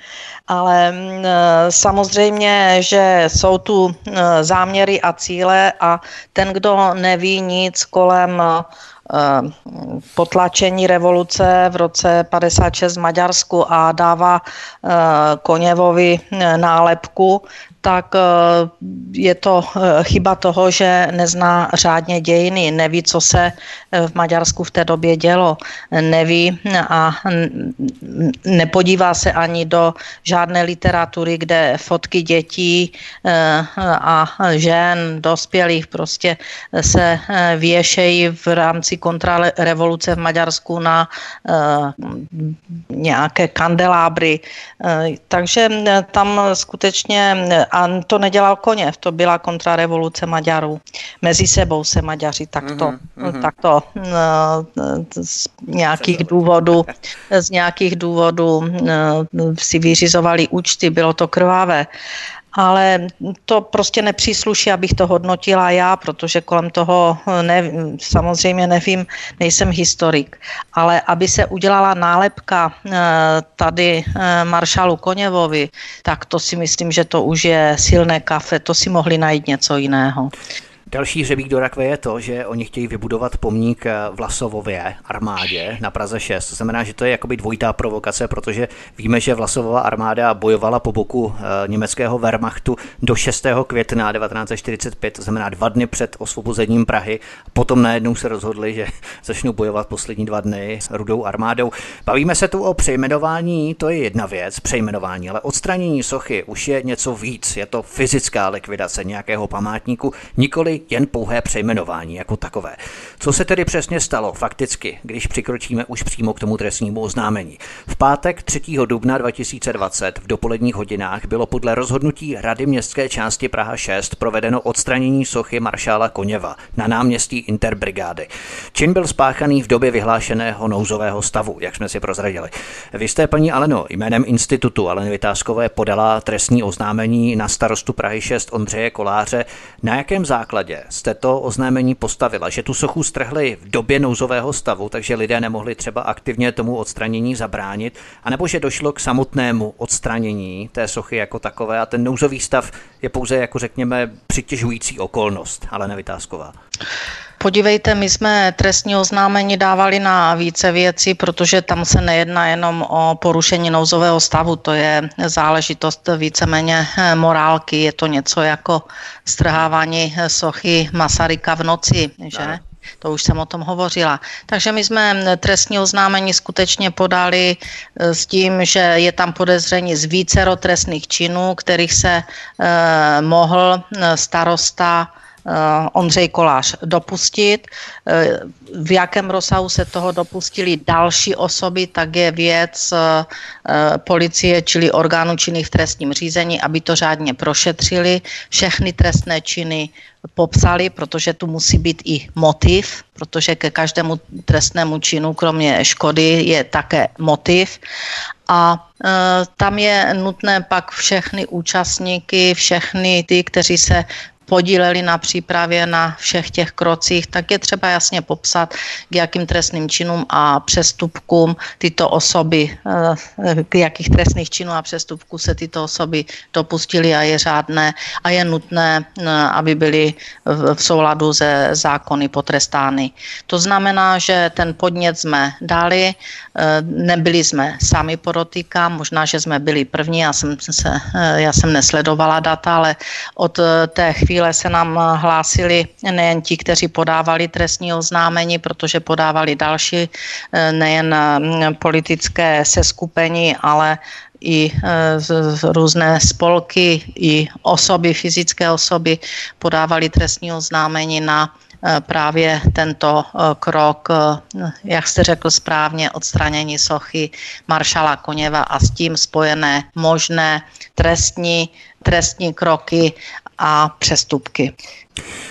B: Ale mm, samozřejmě, že jsou tu mm, záměry a cíle a ten, kdo neví nic kolem Eh, potlačení revoluce v roce 56 v Maďarsku a dává eh, Koněvovi eh, nálepku, tak je to chyba toho, že nezná řádně dějiny, neví, co se v Maďarsku v té době dělo, neví a nepodívá se ani do žádné literatury, kde fotky dětí a žen, dospělých prostě se věšejí v rámci kontrarevoluce v Maďarsku na nějaké kandelábry. Takže eh, tam skutečně, a to nedělal Koněv, to byla kontrarevoluce Maďarů. Mezi sebou se Maďaři takto, mm-hmm. takto uh, z nějakých důvodů, z nějakých důvodů uh, si vyřizovali účty, bylo to krvavé ale to prostě nepřísluší, abych to hodnotila já, protože kolem toho ne, samozřejmě nevím, nejsem historik, ale aby se udělala nálepka eh, tady eh, maršalu Koněvovi, tak to si myslím, že to už je silné kafe, to si mohli najít něco jiného.
A: Další hřebík do rakve je to, že oni chtějí vybudovat pomník eh, Vlasovově armádě na Praze 6. To znamená, že to je jakoby dvojitá provokace, protože víme, že Vlasovová armáda bojovala po boku eh, německého Wehrmachtu do 6. května 1945, to znamená dva dny před osvobozením Prahy. Potom najednou se rozhodli, že [laughs] začnou bojovat poslední dva dny s rudou armádou. Bavíme se tu o přejmenování, to je jedna věc, přejmenování, ale odstranění sochy už je něco víc. Je to fyzická likvidace nějakého památníku, nikoli jen pouhé přejmenování jako takové. Co se tedy přesně stalo fakticky, když přikročíme už přímo k tomu trestnímu oznámení? V pátek 3. dubna 2020 v dopoledních hodinách bylo podle rozhodnutí Rady městské části Praha 6 provedeno odstranění sochy maršála Koněva na náměstí Interbrigády. Čin byl spáchaný v době vyhlášeného nouzového stavu, jak jsme si prozradili. Vy jste, paní Aleno, jménem institutu Aleny Vytázkové podala trestní oznámení na starostu Prahy 6 Ondřeje Koláře. Na jakém základě případě jste to oznámení postavila, že tu sochu strhli v době nouzového stavu, takže lidé nemohli třeba aktivně tomu odstranění zabránit, anebo že došlo k samotnému odstranění té sochy jako takové a ten nouzový stav je pouze, jako řekněme, přitěžující okolnost, ale nevytázková.
B: Podívejte, my jsme trestní oznámení dávali na více věcí, protože tam se nejedná jenom o porušení nouzového stavu, to je záležitost víceméně eh, morálky, je to něco jako strhávání eh, sochy Masaryka v noci, že? To už jsem o tom hovořila. Takže my jsme trestní oznámení skutečně podali eh, s tím, že je tam podezření z vícero trestných činů, kterých se eh, mohl starosta Eh, Ondřej Kolář dopustit. Eh, v jakém rozsahu se toho dopustili další osoby, tak je věc eh, policie, čili orgánů činných v trestním řízení, aby to řádně prošetřili. Všechny trestné činy popsali, protože tu musí být i motiv, protože ke každému trestnému činu, kromě škody, je také motiv. A e, tam je nutné pak všechny účastníky, všechny ty, kteří se podíleli na přípravě na všech těch krocích, tak je třeba jasně popsat, k jakým trestným činům a přestupkům tyto osoby, eh, k jakých trestných činů a přestupků se tyto osoby dopustily a je řádné a je nutné, eh, aby byly v souladu se zákony potrestány. To znamená, že ten podnět jsme dali, eh, nebyli jsme sami podotýkám, možná, že jsme byli první, já jsem, se, já jsem nesledovala data, ale od té chvíle chvíle se nám hlásili nejen ti, kteří podávali trestní oznámení, protože podávali další, eh, nejen mm, politické seskupení, ale i eh, z, z různé spolky, i osoby, fyzické osoby podávali trestní oznámení na eh, právě tento krok, jak jste řekl správně, odstranění sochy maršala Koněva a s tím spojené možné trestní, trestní kroky a přestupky.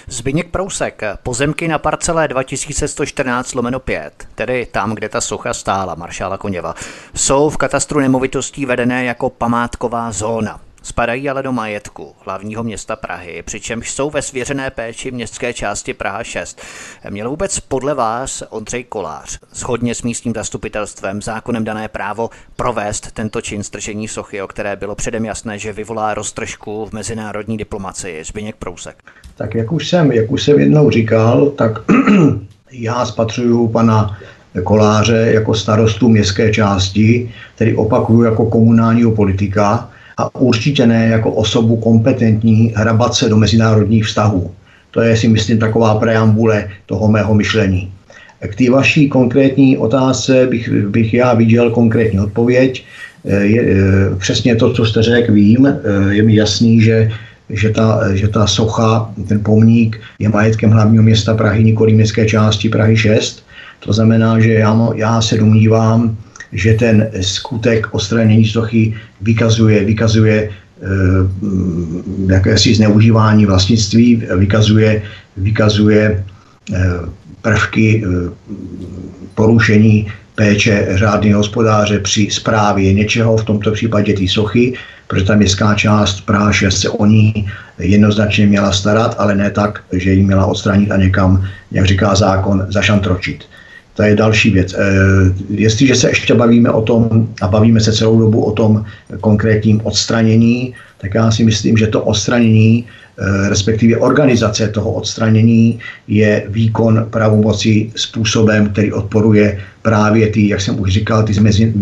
A: Zbyněk Prousek, pozemky na parcelé 2114 lomeno 5, tedy tam, kde ta socha stála, maršála Koněva, jsou v katastru nemovitostí vedené jako památková zóna. Spadají ale do majetku hlavního města Prahy, přičemž jsou ve svěřené péči městské části Praha 6. Měl vůbec podle vás Ondřej Kolář shodně s místním zastupitelstvem zákonem dané právo provést tento čin stržení sochy, o které bylo předem jasné, že vyvolá roztržku v mezinárodní diplomacii? Zbyněk Prousek.
C: Tak jak už jsem, jak už jsem jednou říkal, tak [clears throat] já spatřuju pana Koláře jako starostu městské části, tedy opakuju jako komunálního politika a určitě ne jako osobu kompetentní hrabat se do mezinárodních vztahů. To je si myslím taková preambule toho mého myšlení. K té vaší konkrétní otázce bych, bych já viděl konkrétní odpověď. Je, přesně to, co jste řekl, vím. Je mi jasný, že že ta, že ta socha, ten pomník je majetkem hlavního města Prahy, nikoli městské části Prahy 6. To znamená, že já, já se domnívám, že ten skutek odstranění sochy vykazuje, vykazuje eh, jakési zneužívání vlastnictví, vykazuje, vykazuje eh, prvky eh, porušení péče řádného hospodáře při správě něčeho, v tomto případě té sochy, protože ta městská část Praha 6 se o ní jednoznačně měla starat, ale ne tak, že ji měla odstranit a někam, jak říká zákon, zašantročit. To je další věc. E, jestliže se ještě bavíme o tom, a bavíme se celou dobu o tom konkrétním odstranění, tak já si myslím, že to odstranění, e, respektive organizace toho odstranění, je výkon pravomoci způsobem, který odporuje právě ty, jak jsem už říkal, ty, mezi,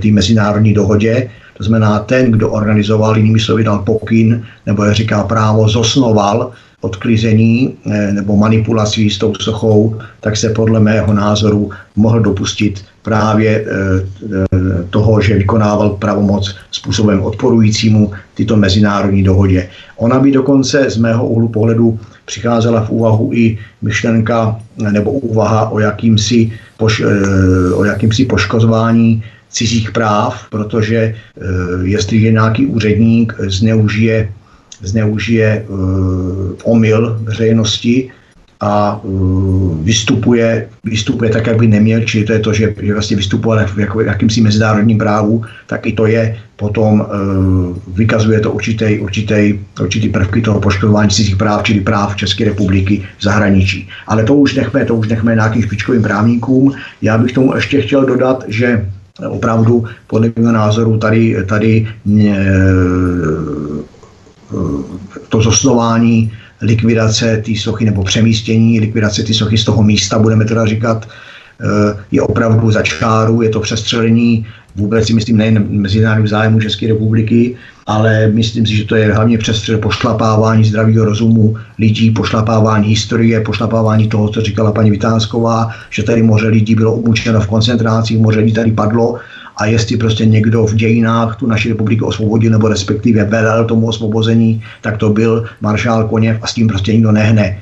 C: ty mezinárodní dohodě, to znamená, ten, kdo organizoval, jinými slovy dal pokyn, nebo jak říká právo, zosnoval odklizení eh, nebo manipulací s tou sochou, tak se podle mého názoru mohl dopustit právě eh, eh, toho, že vykonával pravomoc způsobem odporujícímu tyto mezinárodní dohodě. Ona by dokonce z mého úhlu pohledu přicházela v úvahu i myšlenka nebo úvaha o jakýmsi, poš, o jakýmsi poškozování cizích práv, protože jestliže nějaký úředník zneužije, zneužije uh, omyl veřejnosti a uh, vystupuje, vystupuje tak, jak by neměl, či to je to, že, že vlastně vystupoval v jako, jakýmsi mezinárodním právu, tak i to je potom, uh, vykazuje to určitý, určitý, určitý prvky toho poškodování cizích práv, čili práv České republiky v zahraničí. Ale to už nechme, to už nechme nějakým špičkovým právníkům. Já bych tomu ještě chtěl dodat, že opravdu podle mého názoru tady, tady e, to zosnování likvidace té sochy nebo přemístění likvidace té sochy z toho místa, budeme teda říkat, e, je opravdu za čáru, je to přestřelení vůbec si myslím nejen mezinárodním zájmu České republiky, ale myslím si, že to je hlavně přes pošlapávání zdravého rozumu lidí, pošlapávání historie, pošlapávání toho, co říkala paní Vytázková, že tady moře lidí bylo umučeno v koncentrácích, moře lidí tady padlo a jestli prostě někdo v dějinách tu naši republiku osvobodil nebo respektive velel tomu osvobození, tak to byl maršál Koněv a s tím prostě nikdo nehne.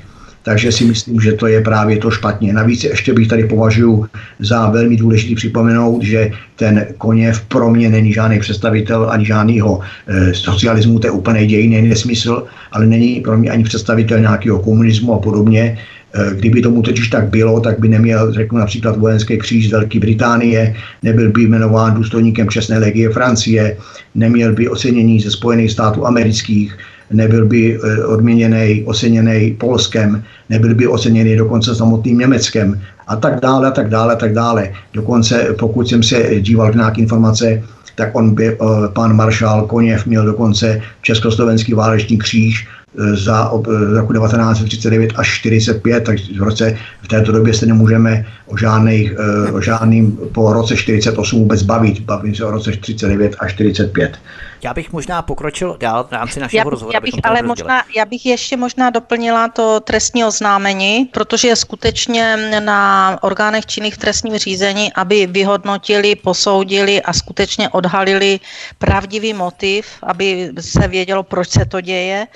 C: Takže si myslím, že to je právě to špatně. Navíc ještě bych tady považuji za velmi důležité připomenout, že ten Koněv pro mě není žádný představitel ani žádného e, socialismu, to je úplně dějný nesmysl, ale není pro mě ani představitel nějakého komunismu a podobně. E, kdyby tomu totiž tak bylo, tak by neměl, řeknu například vojenský kříž z Velké Británie, nebyl by jmenován důstojníkem Čestné legie Francie, neměl by ocenění ze Spojených států amerických, nebyl by eh, odměněný, oceněný Polskem, nebyl by oceněný dokonce samotným Německem a tak dále, a tak dále, a tak dále. Dokonce, pokud jsem se díval v nějaké informace, tak on by, eh, pan maršál Koněv měl dokonce Československý válečný kříž eh, za roku 1939 až 45, takže v, roce, v této době se nemůžeme o, žádných, o žádným po roce 48 vůbec bavit. Bavím se o roce 39 až 45.
A: Já bych možná pokročil dál v rámci našeho
B: já,
A: rozhovoru.
B: Já bych, ale možná, já bych ještě možná doplnila to trestní oznámení, protože je skutečně na orgánech činných v trestním řízení, aby vyhodnotili, posoudili a skutečně odhalili pravdivý motiv, aby se vědělo, proč se to děje.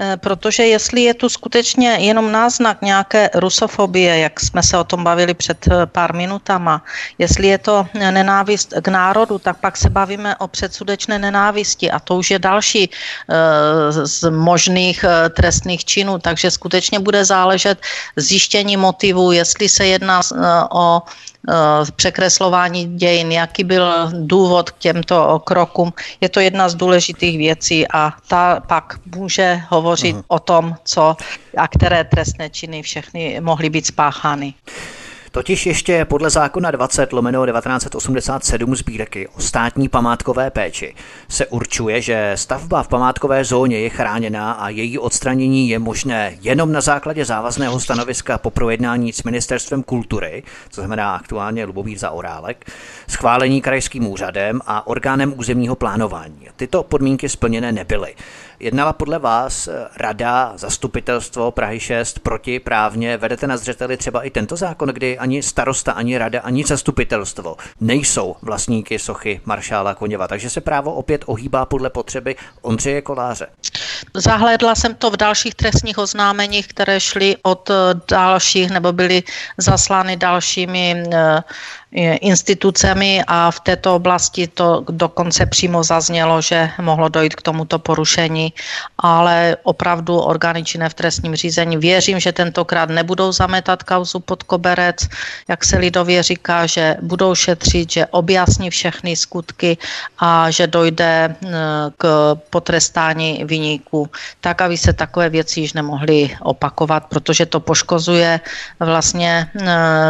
B: Eh, protože jestli je tu skutečně jenom náznak nějaké rusofobie, jak jsme se o tom bavili před eh, pár minutama, jestli je to nenávist k národu, tak pak se bavíme o předsudečné nenávisti a to už je další eh, z možných trestných činů, takže skutečně bude záležet zjištění motivu, jestli se jedná o překreslování dějin, jaký byl důvod k těmto krokům. Je to jedna z důležitých věcí a ta pak může hovořit uh-huh. o tom, co a které trestné činy všechny mohly být spáchány.
A: Totiž ještě podle zákona 20 lomeno 1987 sbírky o státní památkové péči se určuje, že stavba v památkové zóně je chráněná a její odstranění je možné jenom na základě závazného stanoviska po projednání s Ministerstvem kultury, co znamená aktuálně Lubomír za Orálek, schválení krajským úřadem a orgánem územního plánování. Tyto podmínky splněné nebyly. Jednala podle vás rada, zastupitelstvo Prahy 6 protiprávně? Vedete na zřeteli třeba i tento zákon, kdy ani starosta, ani rada, ani zastupitelstvo nejsou vlastníky sochy maršála Koněva, takže se právo opět ohýbá podle potřeby Ondřeje Koláře.
B: Zahlédla jsem to v dalších trestních oznámeních, které šly od dalších nebo byly zaslány dalšími eh, institucemi a v této oblasti to dokonce přímo zaznělo, že mohlo dojít k tomuto porušení, ale opravdu orgány činné v trestním řízení věřím, že tentokrát nebudou zametat kauzu pod koberec, jak se lidově říká, že budou šetřit, že objasní všechny skutky a že dojde k potrestání vyníků, tak aby se takové věci již nemohly opakovat, protože to poškozuje vlastně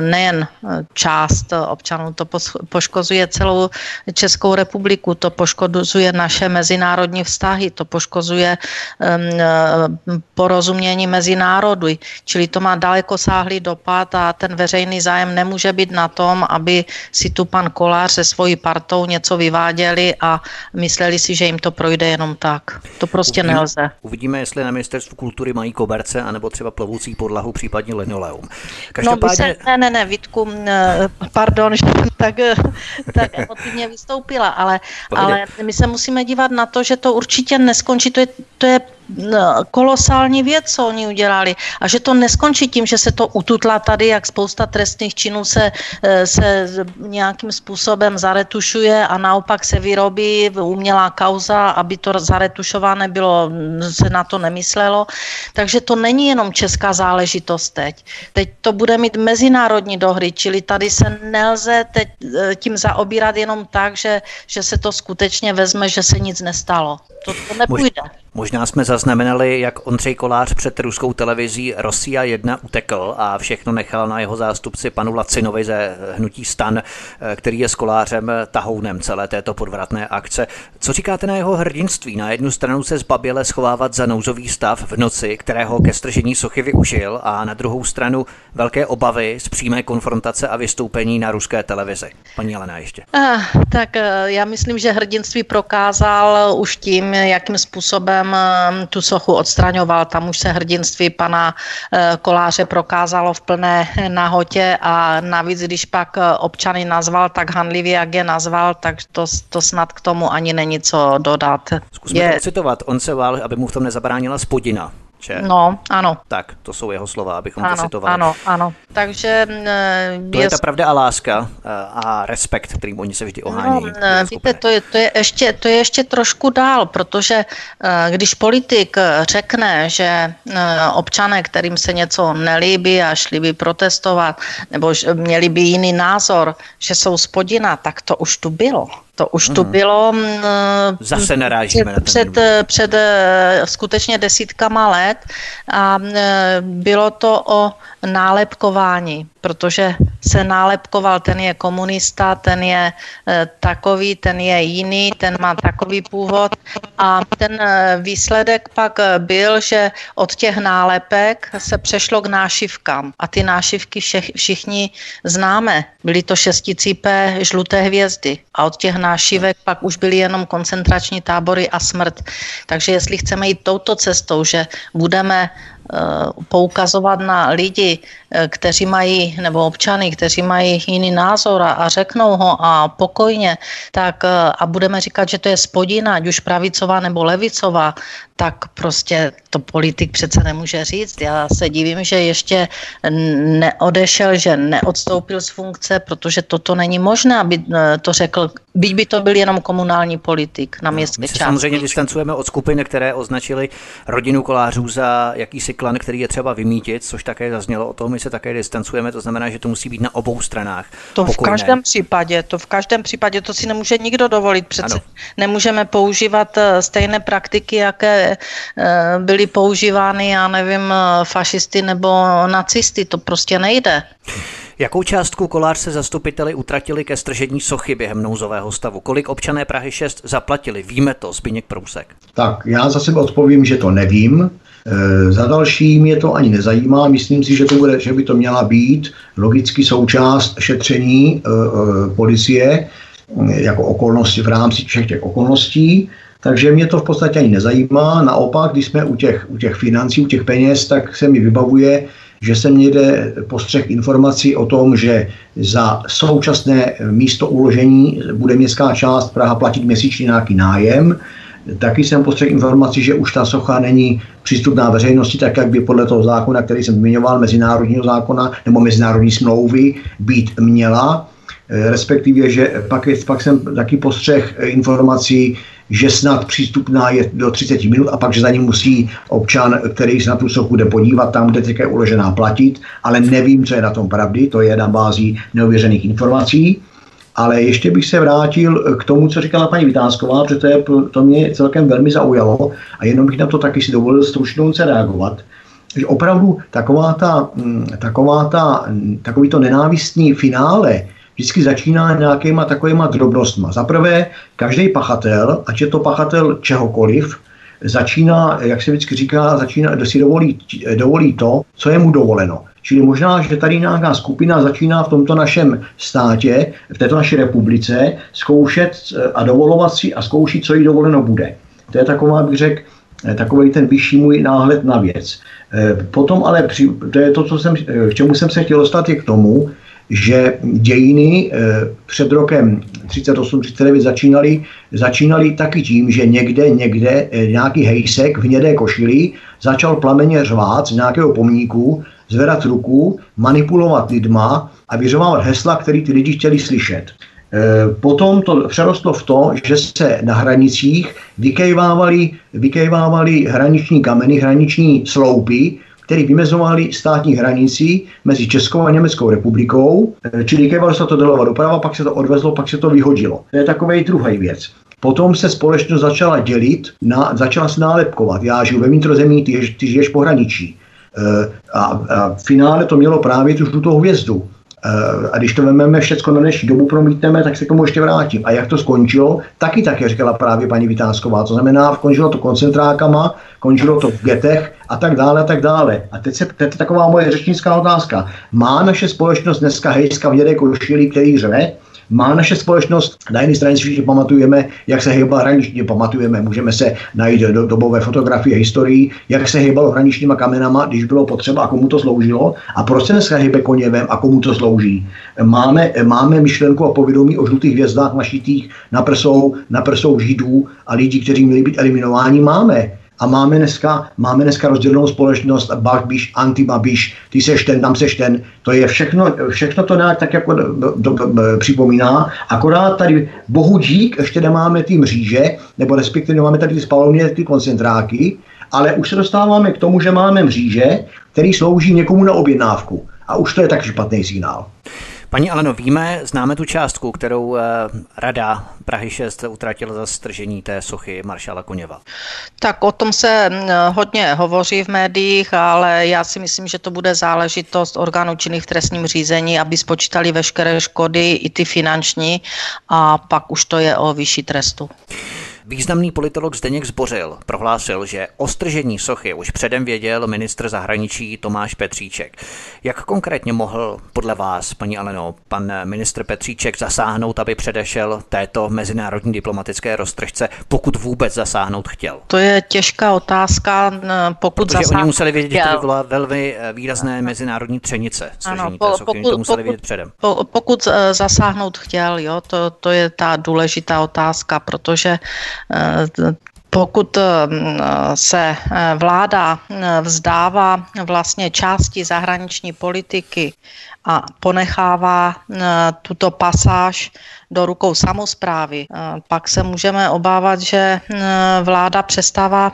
B: nejen část občanů, to poškozuje celou Českou republiku, to poškozuje naše mezinárodní vztahy, to poškozuje um, porozumění mezi národy, čili to má daleko sáhlý dopad a ten veřejný zájem nemůže být na tom, aby si tu pan Kolář se svojí partou něco vyváděli a mysleli si, že jim to projde jenom tak. To prostě
A: uvidíme,
B: nelze.
A: Uvidíme, jestli na ministerstvu kultury mají koberce, anebo třeba plovoucí podlahu, případně linoleum. No,
B: Každopádně... No, se, ne, ne, ne, Vítku, pardon, pardon, [laughs] že jsem tak, tak emotivně vystoupila, ale, ale my se musíme dívat na to, že to určitě neskončí, to je, to je kolosální věc, co oni udělali. A že to neskončí tím, že se to ututla tady, jak spousta trestných činů se, eh, se nějakým způsobem zaretušuje a naopak se vyrobí umělá kauza, aby to zaretušované bylo, se na to nemyslelo. Takže to není jenom česká záležitost teď. Teď to bude mít mezinárodní dohry, čili tady se nelze teď eh, tím zaobírat jenom tak, že, že se to skutečně vezme, že se nic nestalo. To, to nepůjde.
A: Možná jsme zaznamenali, jak Ondřej Kolář před ruskou televizí Rosia 1 utekl a všechno nechal na jeho zástupci panu Lacinovi ze hnutí Stan, který je s Kolářem tahounem celé této podvratné akce. Co říkáte na jeho hrdinství? Na jednu stranu se zbaběle schovávat za nouzový stav v noci, kterého ke stržení sochy využil, a na druhou stranu velké obavy z přímé konfrontace a vystoupení na ruské televizi. Paní Jelena ještě.
B: Ah, tak eh, já myslím, že hrdinství prokázal už tím, jakým způsobem Um, tu sochu odstraňoval. Tam už se hrdinství pana uh, Koláře prokázalo v plné nahotě a navíc, když pak uh, občany nazval tak hanlivě, jak je nazval, tak to, to snad k tomu ani není co dodat.
A: Zkusme je... to citovat. On se vál, aby mu v tom nezabránila spodina.
B: Če? No, ano.
A: Tak, to jsou jeho slova, abychom
B: ano,
A: to citovali.
B: Ano, ano. Takže...
A: Uh, to je, je ta pravda a láska uh, a respekt, kterým oni se vždy ohání. No,
B: víte, to je, to, je ještě, to je ještě trošku dál, protože uh, když politik řekne, že uh, občané, kterým se něco nelíbí a šli by protestovat, nebo měli by jiný názor, že jsou spodina, tak to už tu bylo. To už tu mhm. bylo mm,
A: Zase narážíme
B: před, před, před eh, skutečně desítkama let a eh, bylo to o nálepkování protože se nálepkoval, ten je komunista, ten je e, takový, ten je jiný, ten má takový původ a ten e, výsledek pak byl, že od těch nálepek se přešlo k nášivkám a ty nášivky všech, všichni známe. Byly to šesticípé žluté hvězdy a od těch nášivek pak už byly jenom koncentrační tábory a smrt. Takže jestli chceme jít touto cestou, že budeme Eh, poukazovat na lidi, eh, kteří mají, nebo občany, kteří mají jiný názor a, a řeknou ho a pokojně, tak eh, a budeme říkat, že to je spodina, ať už pravicová nebo levicová, tak prostě to politik přece nemůže říct. Já se divím, že ještě neodešel, že neodstoupil z funkce, protože toto není možné, aby eh, to řekl, byť by to byl jenom komunální politik na městské no,
A: My se samozřejmě distancujeme od skupin, které označili rodinu kolářů za jakýsi klan, který je třeba vymítit, což také zaznělo o tom, my se také distancujeme, to znamená, že to musí být na obou stranách.
B: To v každém případě, to v každém případě, to si nemůže nikdo dovolit. Přece ano. nemůžeme používat eh, stejné praktiky, jaké eh, byly používány, já nevím, fašisty nebo nacisty, to prostě nejde.
A: Jakou částku kolář se zastupiteli utratili ke stržení sochy během nouzového stavu? Kolik občané Prahy 6 zaplatili? Víme to, Zbigněk Prousek.
C: Tak, já za sebe odpovím, že to nevím. E, za další mě to ani nezajímá. Myslím si, že, to bude, že by to měla být logicky součást šetření e, e, policie e, jako okolnosti v rámci všech těch okolností. Takže mě to v podstatě ani nezajímá. Naopak, když jsme u těch, u těch financí, u těch peněz, tak se mi vybavuje, že se někde postřeh informací o tom, že za současné místo uložení bude městská část Praha platit měsíčně nějaký nájem. Taky jsem postřeh informací, že už ta socha není přístupná veřejnosti, tak jak by podle toho zákona, který jsem zmiňoval, mezinárodního zákona nebo mezinárodní smlouvy být měla. Respektive, že pak, pak jsem taky postřeh informací, že snad přístupná je do 30 minut a pak, že za ní musí občan, který se na tu sochu jde podívat, tam, kde je uložená, platit, ale nevím, co je na tom pravdy, to je na bázi neuvěřených informací. Ale ještě bych se vrátil k tomu, co říkala paní Vytázková, protože to, je, to mě celkem velmi zaujalo a jenom bych na to taky si dovolil stručnou se reagovat že opravdu taková ta, mm, taková ta, takový to nenávistní finále vždycky začíná nějakýma takovýma drobnostma. Za prvé, každý pachatel, ať je to pachatel čehokoliv, začíná, jak se vždycky říká, začíná, si dovolí, dovolí to, co je mu dovoleno. Čili možná, že tady nějaká skupina začíná v tomto našem státě, v této naší republice, zkoušet eh, a dovolovat si a zkoušet, co jí dovoleno bude. To je taková, bych řekl, eh, takový ten vyšší můj náhled na věc. Eh, potom ale, při, to je to, co jsem, k čemu jsem se chtěl dostat, je k tomu, že dějiny eh, před rokem 38-39 začínaly, začínaly taky tím, že někde, někde eh, nějaký hejsek v hnědé košili začal plameně řvát z nějakého pomníku, zvedat ruku, manipulovat lidma a vyřvávat hesla, které ty lidi chtěli slyšet. Eh, potom to přerostlo v to, že se na hranicích vykejvávaly, vykejvávaly hraniční kameny, hraniční sloupy, který vymezovali státní hranici mezi Českou a Německou republikou, eh, čili kevalo se to doleva doprava, pak se to odvezlo, pak se to vyhodilo. To je takový druhý věc. Potom se společnost začala dělit, na, začala se nálepkovat. Já žiju ve vnitrozemí, ty, ty žiješ pohraničí. E, a, a v finále to mělo právě tu žlutou hvězdu. Eh, a když to vezmeme všechno na dnešní dobu, promítneme, tak se k tomu ještě vrátím. A jak to skončilo, taky tak, jak říkala právě paní Vytázková. To znamená, končilo to koncentrákama, končilo to v getech a tak dále a tak dále. A teď, se, teď taková moje řečnická otázka. Má naše společnost dneska hejska v dědé košili, který řve? Má naše společnost. Na jedné straně si pamatujeme, jak se hýbala hraničně, pamatujeme, můžeme se najít do dobové fotografie historii, jak se hýbalo hraničníma kamenama, když bylo potřeba a komu to sloužilo a proč se dneska hýbe koněvem a komu to slouží. Máme, máme myšlenku a povědomí o žlutých hvězdách našitých na prsou, na prsou židů a lidí, kteří měli být eliminováni, máme a máme dneska, máme dneska rozdělenou společnost Babiš, anti-Babiš, ty seš ten, tam seš ten. To je všechno, všechno to nějak tak jako do, do, do, připomíná. Akorát tady bohu dík ještě nemáme ty mříže, nebo respektive nemáme tady ty spalovně, ty koncentráky, ale už se dostáváme k tomu, že máme mříže, který slouží někomu na objednávku. A už to je tak špatný signál.
A: Paní Aleno, víme, známe tu částku, kterou eh, Rada Prahy 6 utratila za stržení té sochy maršála Koněva.
B: Tak o tom se mm, hodně hovoří v médiích, ale já si myslím, že to bude záležitost orgánů činných v trestním řízení, aby spočítali veškeré škody, i ty finanční, a pak už to je o vyšší trestu.
A: Významný politolog Zdeněk Zbořil prohlásil, že o stržení sochy už předem věděl ministr zahraničí Tomáš Petříček. Jak konkrétně mohl podle vás, paní Aleno, pan ministr Petříček zasáhnout, aby předešel této mezinárodní diplomatické roztržce, pokud vůbec zasáhnout chtěl?
B: To je těžká otázka, pokud
A: Protože zasáhnout oni museli vědět, že to byla velmi eh, výrazné mezinárodní třenice. Ano, po, sochy, pokud, to museli vědět předem.
B: Po, pokud eh, zasáhnout chtěl, jo, to, to je ta důležitá otázka, protože Pokud eh, se eh, vláda vzdává vlastně části zahraniční politiky a ponechává tuto pasáž do rukou samozprávy, pak se můžeme obávat, že vláda přestává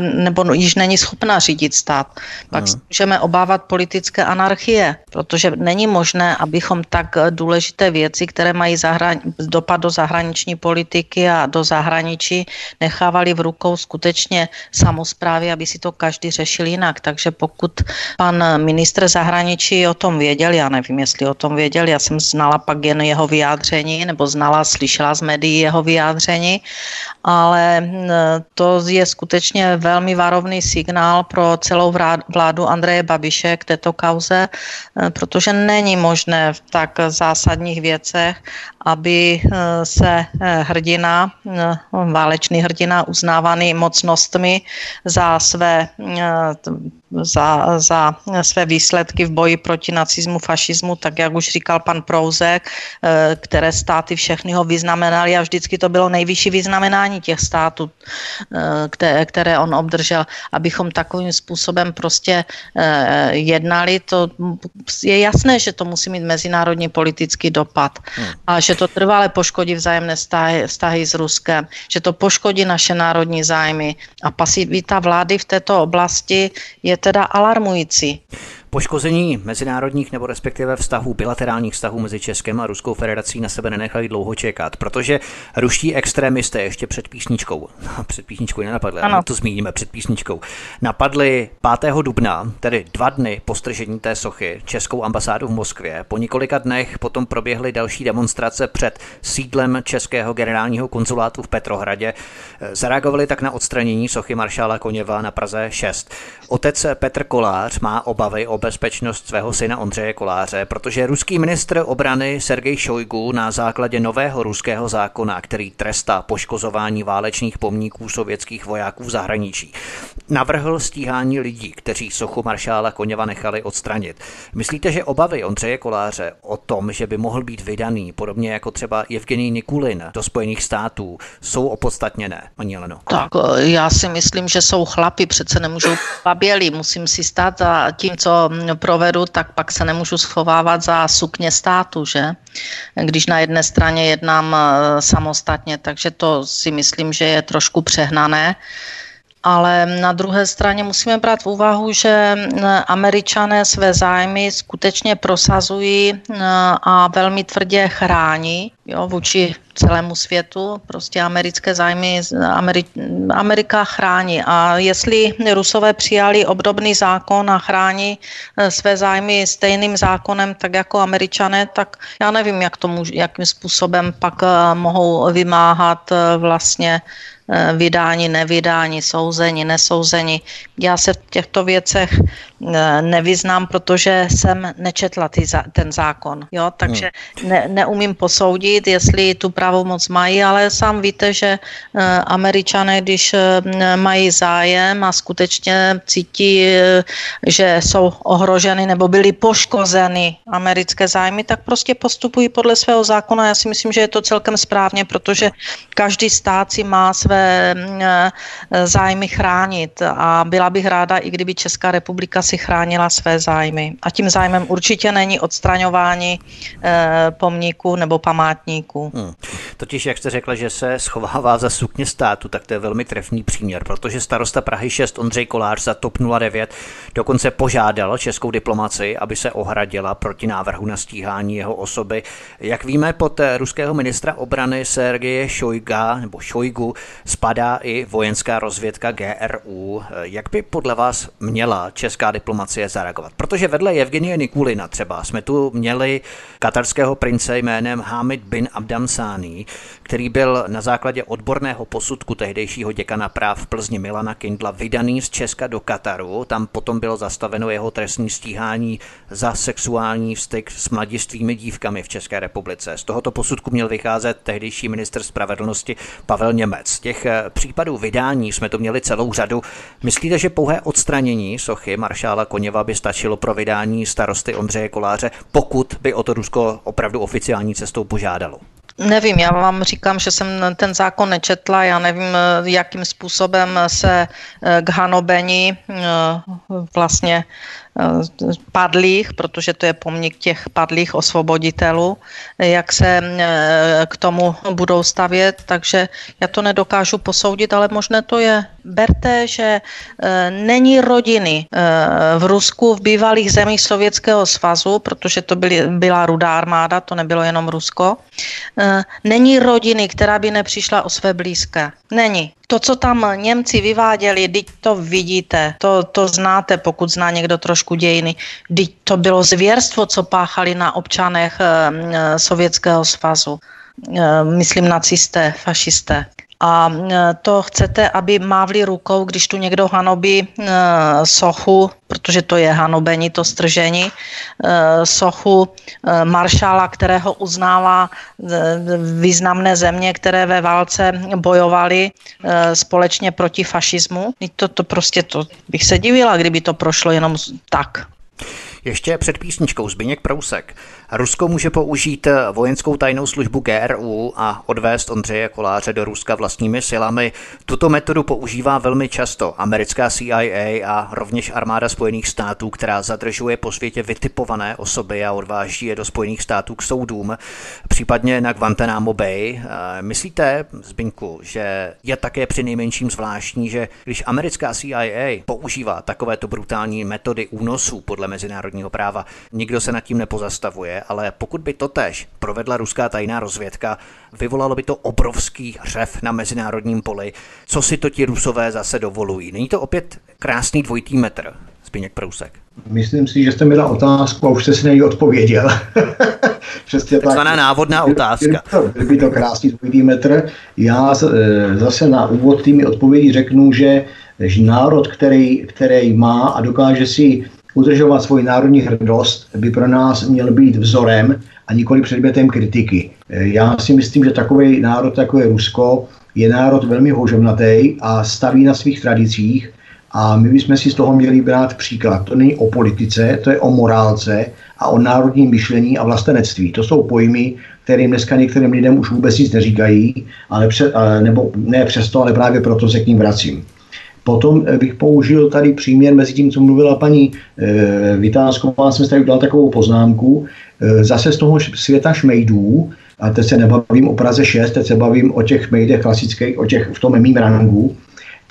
B: nebo no, již není schopna řídit stát. Pak se můžeme obávat politické anarchie, protože není možné, abychom tak důležité věci, které mají zahra- dopad do zahraniční politiky a do zahraničí, nechávali v rukou skutečně samozprávy, aby si to každý řešil jinak. Takže pokud pan ministr zahraničí o tom věděl, já nevím, jestli o tom věděl, já jsem znala pak jen jeho vyjádření, vyjádření, nebo znala, slyšela z médií jeho vyjádření, ale to je skutečně velmi varovný signál pro celou vládu Andreje Babiše k této kauze, e, protože není možné v tak zásadních věcech, aby e, se e, hrdina, válečný hrdina uznávaný mocnostmi za své za, za své výsledky v boji proti nacismu, fašismu, tak jak už říkal pan Prouzek, které státy všechny ho vyznamenali a vždycky to bylo nejvyšší vyznamenání těch států, eh, které, které on obdržel, abychom takovým způsobem prostě eh, jednali, to je jasné, že to musí mít mezinárodní politický dopad hmm. a že to trvale poškodí vzájemné vztahy, vztahy s Ruskem, že to poškodí naše národní zájmy a pasivita vlády v této oblasti je teda alarmující.
A: Poškození mezinárodních nebo respektive vztahů, bilaterálních vztahů mezi Českem a Ruskou federací na sebe nenechali dlouho čekat, protože ruští extrémisté ještě před písničkou, [laughs] před písničkou nenapadli, ale to zmíníme před písničkou, napadli 5. dubna, tedy dva dny po stržení té sochy, Českou ambasádu v Moskvě. Po několika dnech potom proběhly další demonstrace před sídlem Českého generálního konzulátu v Petrohradě. Zareagovali tak na odstranění sochy maršála Koněva na Praze 6. Otec Petr Kolář má obavy o bezpečnost svého syna Ondřeje Koláře, protože ruský ministr obrany Sergej Šojgu na základě nového ruského zákona, který trestá poškozování válečných pomníků sovětských vojáků v zahraničí, navrhl stíhání lidí, kteří sochu maršála Koněva nechali odstranit. Myslíte, že obavy Ondřeje Koláře o tom, že by mohl být vydaný, podobně jako třeba Evgenij Nikulin do Spojených států, jsou opodstatněné, paní Jeleno?
B: Tak, já si myslím, že jsou chlapi, přece nemůžou [laughs] baběli, musím si stát za tím, co provedu, tak pak se nemůžu schovávat za sukně státu, že? Když na jedné straně jednám eh, samostatně, takže to si myslím, že je trošku přehnané. Ale na druhé straně musíme brát v úvahu, že američané své zájmy skutečně prosazují a velmi tvrdě chrání jo, vůči celému světu. Prostě americké zájmy Ameri- Amerika chrání. A jestli Rusové přijali obdobný zákon a chrání e, své zájmy stejným zákonem, tak jako američané, tak já nevím, jak tomu, jakým způsobem pak e, mohou vymáhat e, vlastně Eh, vydání, nevydání, souzení, nesouzení. Já se v těchto věcech eh, nevyznám, protože jsem nečetla ty, ten zákon, jo, takže hmm. ne, neumím posoudit, jestli tu pravomoc mají, ale sám víte, že eh, američané, když mají zájem a skutečně cítí, že jsou ohroženy nebo byly poškozeny americké zájmy, tak prostě postupují podle svého zákona. Já si myslím, že je to celkem správně, protože každý stát si má své Eh, zájmy chránit a byla bych ráda, i kdyby Česká republika si chránila své zájmy. A tím zájmem určitě není odstraňování eh, pomníků nebo památníků. Hmm.
A: Totiž, jak jste řekla, že se schovává za sukně státu, tak to je velmi trefný příměr, protože starosta Prahy 6 Ondřej Kolář za TOP 09 dokonce požádal českou diplomaci, aby se ohradila proti návrhu na stíhání jeho osoby. Jak víme, pod ruského ministra obrany Sergeje Šojga nebo Šojgu spadá i vojenská rozvědka GRU. Jak by podle vás měla česká diplomacie zareagovat? Protože vedle Evgenie Nikulina třeba jsme tu měli katarského prince jménem Hamid bin Abdamsani, který byl na základě odborného posudku tehdejšího děkana práv v Plzni Milana Kindla vydaný z Česka do Kataru. Tam potom bylo zastaveno jeho trestní stíhání za sexuální styk s mladistvými dívkami v České republice. Z tohoto posudku měl vycházet tehdejší minister spravedlnosti Pavel Němec. Těch těch eh, případů vydání jsme to měli celou řadu. Myslíte, že pouhé odstranění sochy maršála Koněva by stačilo pro vydání starosty Ondřeje Koláře, pokud by o to Rusko opravdu oficiální cestou požádalo?
B: Nevím, já vám říkám, že jsem ten zákon nečetla, já nevím, jakým způsobem se k hanobení vlastně Eh, padlých, protože to je pomník těch padlých osvoboditelů, jak se eh, k tomu budou stavět, takže já to nedokážu posoudit, ale možné to je. Berte, že eh, není rodiny v Rusku, v bývalých zemích Sovětského svazu, protože to byly, byla rudá armáda, to nebylo jenom Rusko, není rodiny, která by nepřišla o své blízké. Není to, co tam Němci vyváděli, teď to vidíte, to, to znáte, pokud zná někdo trošku dějiny. Teď to bylo zvěrstvo, co páchali na občanech e, Sovětského svazu. E, myslím nacisté, fašisté a e, to chcete, aby mávli rukou, když tu někdo hanobí e, sochu, protože to je hanobení, to stržení, e, sochu maršála, kterého uznává významné země, které ve válce bojovaly společně proti fašismu. To, to prostě to bych se divila, kdyby to prošlo jenom tak.
A: Ještě před písničkou Zbyněk Prousek. Rusko může použít vojenskou tajnou službu GRU a odvést Ondřeje Koláře do Ruska vlastními silami. Tuto metodu používá velmi často americká CIA a rovněž armáda Spojených států, která zadržuje po světě vytipované osoby a odváží je do Spojených států k soudům, případně na Guantanamo Bay. Myslíte, Zbyňku, že je také při nejmenším zvláštní, že když americká CIA používá takovéto brutální metody únosů podle mezinárodního práva, nikdo se nad tím nepozastavuje ale pokud by to tež provedla ruská tajná rozvědka, vyvolalo by to obrovský hřev na mezinárodním poli. Co si to ti rusové zase dovolují? Není to opět krásný dvojitý metr, Zbigněk Prousek?
C: Myslím si, že jste mi dal otázku a už jste si na ní odpověděl. [laughs]
A: Přesně Takzvaná tak. návodná otázka.
C: Byl by to krásný dvojitý metr. Já e, zase na úvod tými odpovědi řeknu, že národ, který, který má a dokáže si udržovat svoji národní hrdost by pro nás měl být vzorem a nikoli předmětem kritiky. Já si myslím, že takový národ, jako je Rusko, je národ velmi houževnatý a staví na svých tradicích a my bychom si z toho měli brát příklad. To není o politice, to je o morálce a o národním myšlení a vlastenectví. To jsou pojmy, kterým dneska některým lidem už vůbec nic neříkají, ale před, nebo ne přesto, ale právě proto se k ním vracím. Potom eh, bych použil tady příměr mezi tím, co mluvila paní e, Vytázková, jsem si tady udělal takovou poznámku, e, zase z toho světa šmejdů, a teď se nebavím o Praze 6, teď se bavím o těch šmejdech klasických, o těch v tom mým rangu,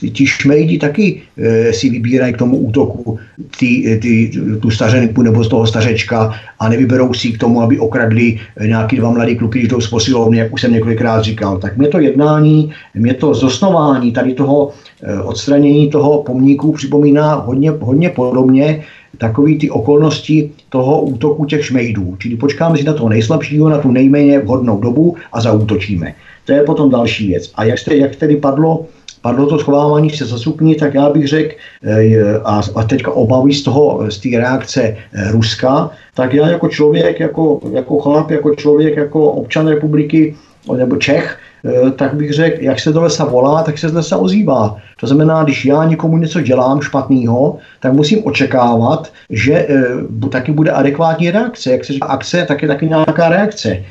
C: ti šmejdi taky e, si vybírají k tomu útoku ty, ty, tu stařenku nebo z toho stařečka a nevyberou si k tomu, aby okradli nějaký dva mladí kluky, když jdou z posilovny, jak už jsem několikrát říkal. Tak mě to jednání, mě to zosnování tady toho Eh, odstranění toho pomníku připomíná hodně, hodně podobně takový ty okolnosti toho útoku těch šmejdů. Čili počkáme si na toho nejslabšího, na tu nejméně vhodnou dobu a zaútočíme. To je potom další věc. A jak, jste, jak tedy padlo, padlo to schovávání se za sukni, tak já bych řekl, eh, a, a teďka obavy z toho, z té reakce eh, Ruska, tak já jako člověk, jako, jako chlap, jako člověk, jako občan republiky, nebo Čech, tak bych řekl, jak se do lesa volá, tak se z lesa ozývá. To znamená, když já někomu něco dělám špatného, tak musím očekávat, že e, taky bude adekvátní reakce. Jak se říká akce, tak je taky nějaká reakce. E,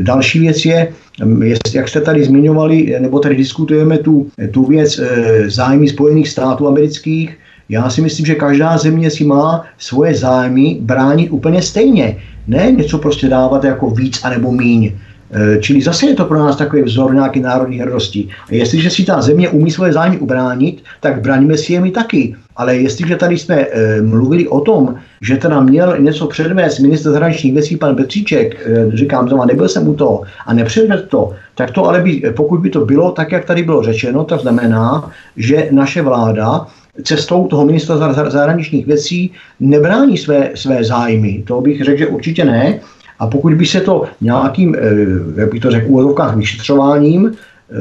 C: další věc je, mm, jak jste tady zmiňovali, nebo tady diskutujeme tu, tu věc zájmy Spojených států amerických, já si myslím, že každá země si má svoje zájmy bránit úplně stejně. Ne něco prostě dávat jako víc anebo míň. Eh, čili zase je to pro nás takový vzor nějaké národní hrdosti. A jestliže si ta země umí svoje zájmy ubránit, tak braníme si je my taky. Ale jestliže tady jsme e, mluvili o tom, že teda měl něco předvést minister zahraničních věcí pan Petříček, e, říkám znovu, nebyl jsem u toho a nepředvedl to, tak to ale by, pokud by to bylo tak, jak tady bylo řečeno, to znamená, že naše vláda cestou toho ministra zahraničních věcí nebrání své, své zájmy. To bych řekl, že určitě ne. A pokud by se to nějakým, eh, jak bych to řekl, úvodovkách vyšetřováním eh,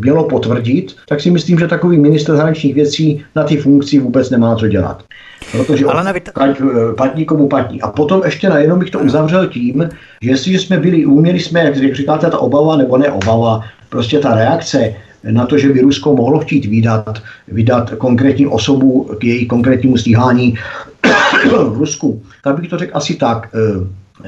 C: mělo potvrdit, tak si myslím, že takový minister zahraničních věcí na ty funkci vůbec nemá co dělat. Protože Ale nevít... Eh, patní komu patní. A potom ještě najednou bych to uzavřel tím, že jestliže jsme byli, uměli jsme, jak říkáte, ta obava nebo ne obava, prostě ta reakce na to, že by Rusko mohlo chtít vydat, vydat konkrétní osobu k její konkrétnímu stíhání [coughs] v Rusku, tak bych to řekl asi tak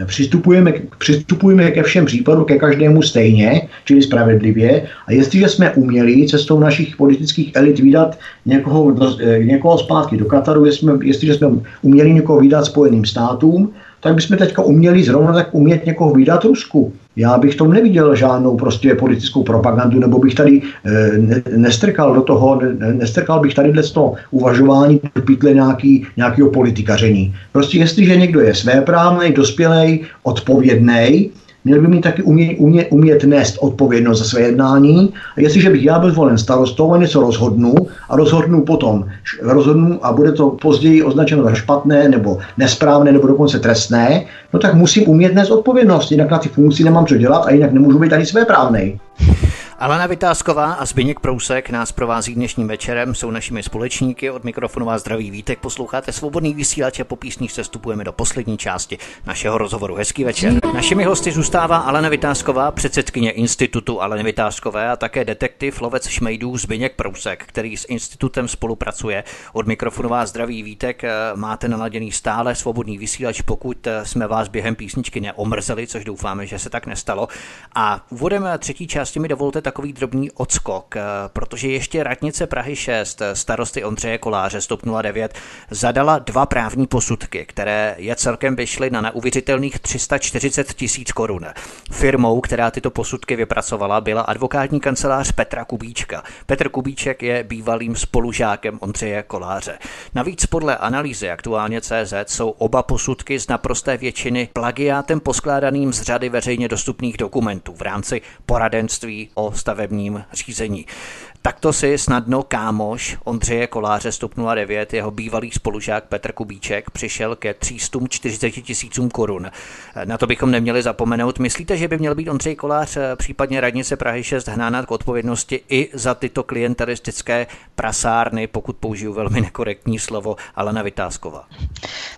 C: přistupujeme, přistupujeme ke všem případům, ke každému stejně, čili spravedlivě. A jestliže jsme uměli cestou našich politických elit vydat někoho, někoho zpátky do Kataru, jestliže jsme uměli někoho vydat Spojeným státům, tak bychom teďka uměli zrovna tak umět někoho vydat Rusku. Já bych tom neviděl žádnou prostě politickou propagandu, nebo bych tady e, ne, nestrkal do toho, ne, nestrkal bych tady z toho uvažování do pytle nějaký, nějakého politikaření. Prostě jestliže někdo je svéprávný, dospělý, odpovědný, měl by mít taky umě, umě, umět nést odpovědnost za své jednání. A jestliže bych já byl zvolen starostou a něco rozhodnu a rozhodnu potom, rozhodnu a bude to později označeno za špatné nebo nesprávné nebo dokonce trestné, no tak musím umět nést odpovědnost, jinak na ty funkci nemám co dělat a jinak nemůžu být ani své právnej.
A: Alena Vytázková a Zbyněk Prousek nás provází dnešním večerem, jsou našimi společníky. Od mikrofonu vás zdraví vítek, posloucháte svobodný vysílač a po písních se vstupujeme do poslední části našeho rozhovoru. Hezký večer. Našimi hosty zůstává Alena Vytázková, předsedkyně institutu Aleny Vytázkové a také detektiv lovec šmejdů Zbyněk Prousek, který s institutem spolupracuje. Od mikrofonu vás zdraví vítek, máte naladěný stále svobodný vysílač, pokud jsme vás během písničky neomrzeli, což doufáme, že se tak nestalo. A úvodem třetí části mi dovolte takový drobný odskok, eh, protože ještě radnice Prahy 6, eh, starosty Ondřeje Koláře z 09, zadala dva právní posudky, které je celkem vyšly na neuvěřitelných 340 tisíc korun. Firmou, která tyto posudky vypracovala, byla advokátní kancelář Petra Kubíčka. Petr Kubíček je bývalým spolužákem Ondřeje Koláře. Navíc podle analýzy aktuálně CZ jsou oba posudky z naprosté většiny plagiátem poskládaným z řady veřejně dostupných dokumentů v rámci poradenství o stavebním řízení. Takto si snadno kámoš Ondřeje Koláře z 09, jeho bývalý spolužák Petr Kubíček, přišel ke 340 tisícům korun. Na to bychom neměli zapomenout. Myslíte, že by měl být Ondřej Kolář, eh, případně radnice Prahy 6, hnána k odpovědnosti i za tyto klientelistické prasárny, pokud použiju velmi nekorektní slovo, Alena Vytázková?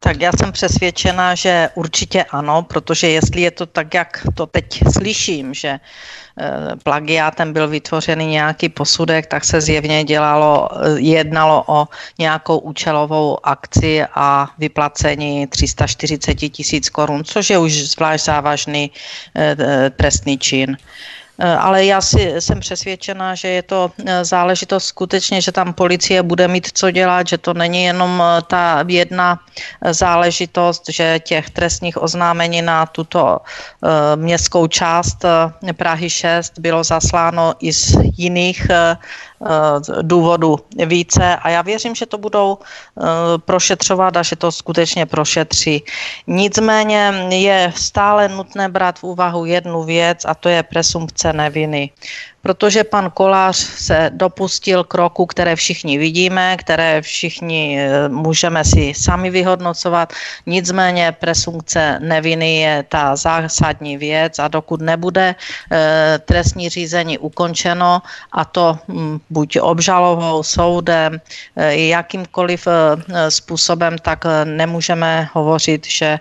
B: Tak já jsem přesvědčena, že určitě ano, protože jestli je to tak, jak to teď slyším, že plagiátem byl vytvořený nějaký posudek, tak se zjevně dělalo, eh, jednalo o nějakou účelovou akci a vyplacení 340 tisíc korun, což je už zvlášť závažný eh, trestný čin. Eh, ale já si jsem přesvědčena, že je to eh, záležitost skutečně, že tam policie bude mít co dělat, že to není jenom eh, ta jedna záležitost, že těch trestních oznámení na tuto městskou část Prahy 6 bylo zasláno i z jiných důvodů více a já věřím, že to budou prošetřovat a že to skutečně prošetří. Nicméně je stále nutné brát v úvahu jednu věc a to je presumpce neviny protože pan Kolář se dopustil kroku, které všichni vidíme, které všichni eh, můžeme si sami vyhodnocovat. Nicméně presumpce neviny je ta zásadní věc a dokud nebude eh, trestní řízení ukončeno a to hm, buď obžalovou, soudem, eh, jakýmkoliv způsobem, tak nemůžeme hovořit, že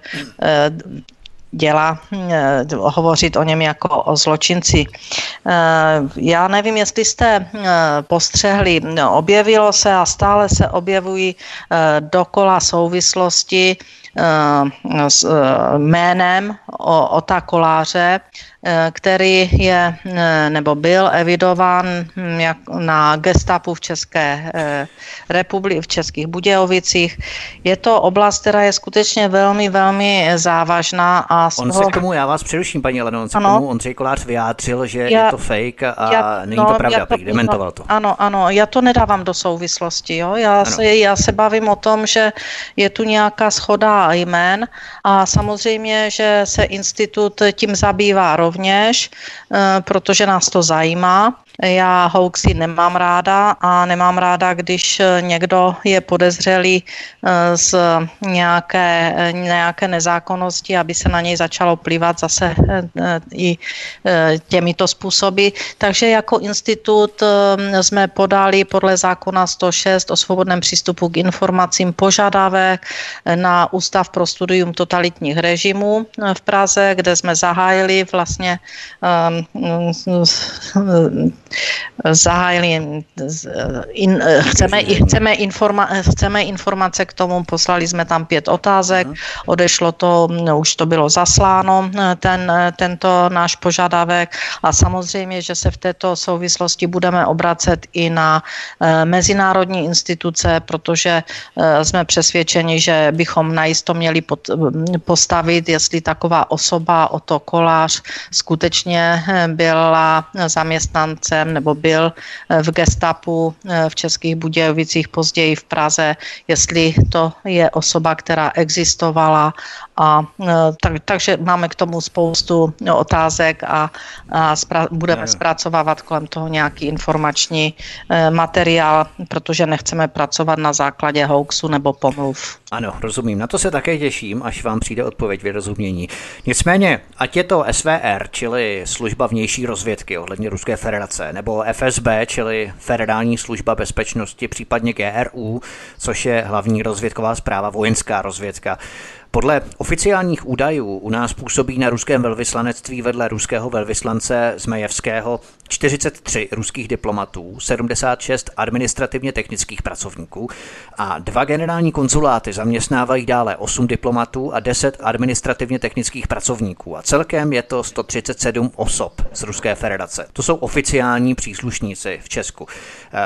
B: dělá, eh, hovořit o něm jako o zločinci. Eh, já nevím, jestli jste eh, postřehli, objevilo se a stále se objevují dokola souvislosti s jménem Ota Koláře, Eh, který je eh, nebo byl evidován hm, na gestapu v České eh, republice, v Českých Budějovicích. Je to oblast, která je skutečně velmi, velmi závažná. A
A: on toho... se k tomu, já vás přeruším, paní Leno, on se ano. k tomu Ondřej Kolář vyjádřil, že já, je to fake a já, není no, to pravda, to, dementoval to.
B: Ano, ano, já to nedávám do souvislosti. Jo? Já, se, já se bavím o tom, že je tu nějaká schoda jmén a samozřejmě, že se institut tím zabývá rovně rovněž, eh, protože nás to zajímá. Já hoaxy nemám ráda a nemám ráda, když někdo je podezřelý eh, z nějaké, nějaké nezákonnosti, aby se na něj začalo plivat zase eh, i těmito způsoby. Takže jako institut jsme podali podle zákona 106 o svobodném přístupu k informacím požadavek na Ústav pro studium totalitních režimů v Praze, kde jsme zahájili vlastně zahájili, in, chceme, chceme, informa, chceme informace k tomu, poslali jsme tam pět otázek, uh-huh. odešlo to, no, už to bylo zasláno, ten, tento náš požadavek a samozřejmě, že se v této souvislosti budeme obracet i na mezinárodní instituce, protože jsme přesvědčeni, že bychom najisto měli pod, postavit, jestli taková osoba, otokolář, skutečně byla zaměstnancem nebo byl v gestapu v Českých Budějovicích, později v Praze, jestli to je osoba, která existovala a tak, takže máme k tomu spoustu otázek a, a spra- budeme zpracovávat kolem toho nějaký informační materiál, protože nechceme pracovat na základě hoaxu nebo pomluv.
A: Ano, rozumím. Na to se také těším, až vám přijde odpověď vyrozumění. Nicméně, ať je to SVR, čili služba vnější rozvědky ohledně Ruské federace, nebo FSB, čili Federální služba bezpečnosti, případně GRU, což je hlavní rozvědková zpráva, vojenská rozvědka, podle oficiálních údajů u nás působí na ruském velvyslanectví vedle ruského velvyslance Zmejevského 43 ruských diplomatů, 76 administrativně technických pracovníků a dva generální konzuláty zaměstnávají dále 8 diplomatů a 10 administrativně technických pracovníků a celkem je to 137 osob z Ruské federace. To jsou oficiální příslušníci v Česku.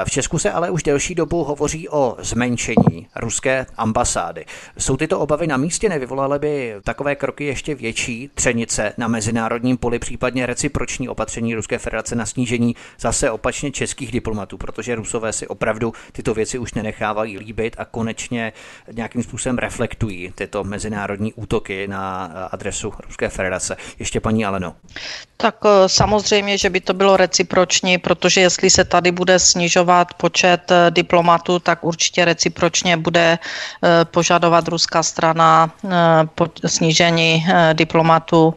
A: V Česku se ale už delší dobu hovoří o zmenšení ruské ambasády. Jsou tyto obavy na místě? Nevyvolaly by takové kroky ještě větší třenice na mezinárodním poli, případně reciproční opatření Ruské federace na snížení zase opačně českých diplomatů, protože Rusové si opravdu tyto věci už nenechávají líbit a konečně nějakým způsobem reflektují tyto mezinárodní útoky na adresu Ruské federace. Ještě paní Aleno.
B: Tak eh, samozřejmě, že by to bylo reciproční, protože jestli se tady bude snižovat počet eh, diplomatů, tak určitě recipročně bude eh, požadovat ruská strana snížení diplomatů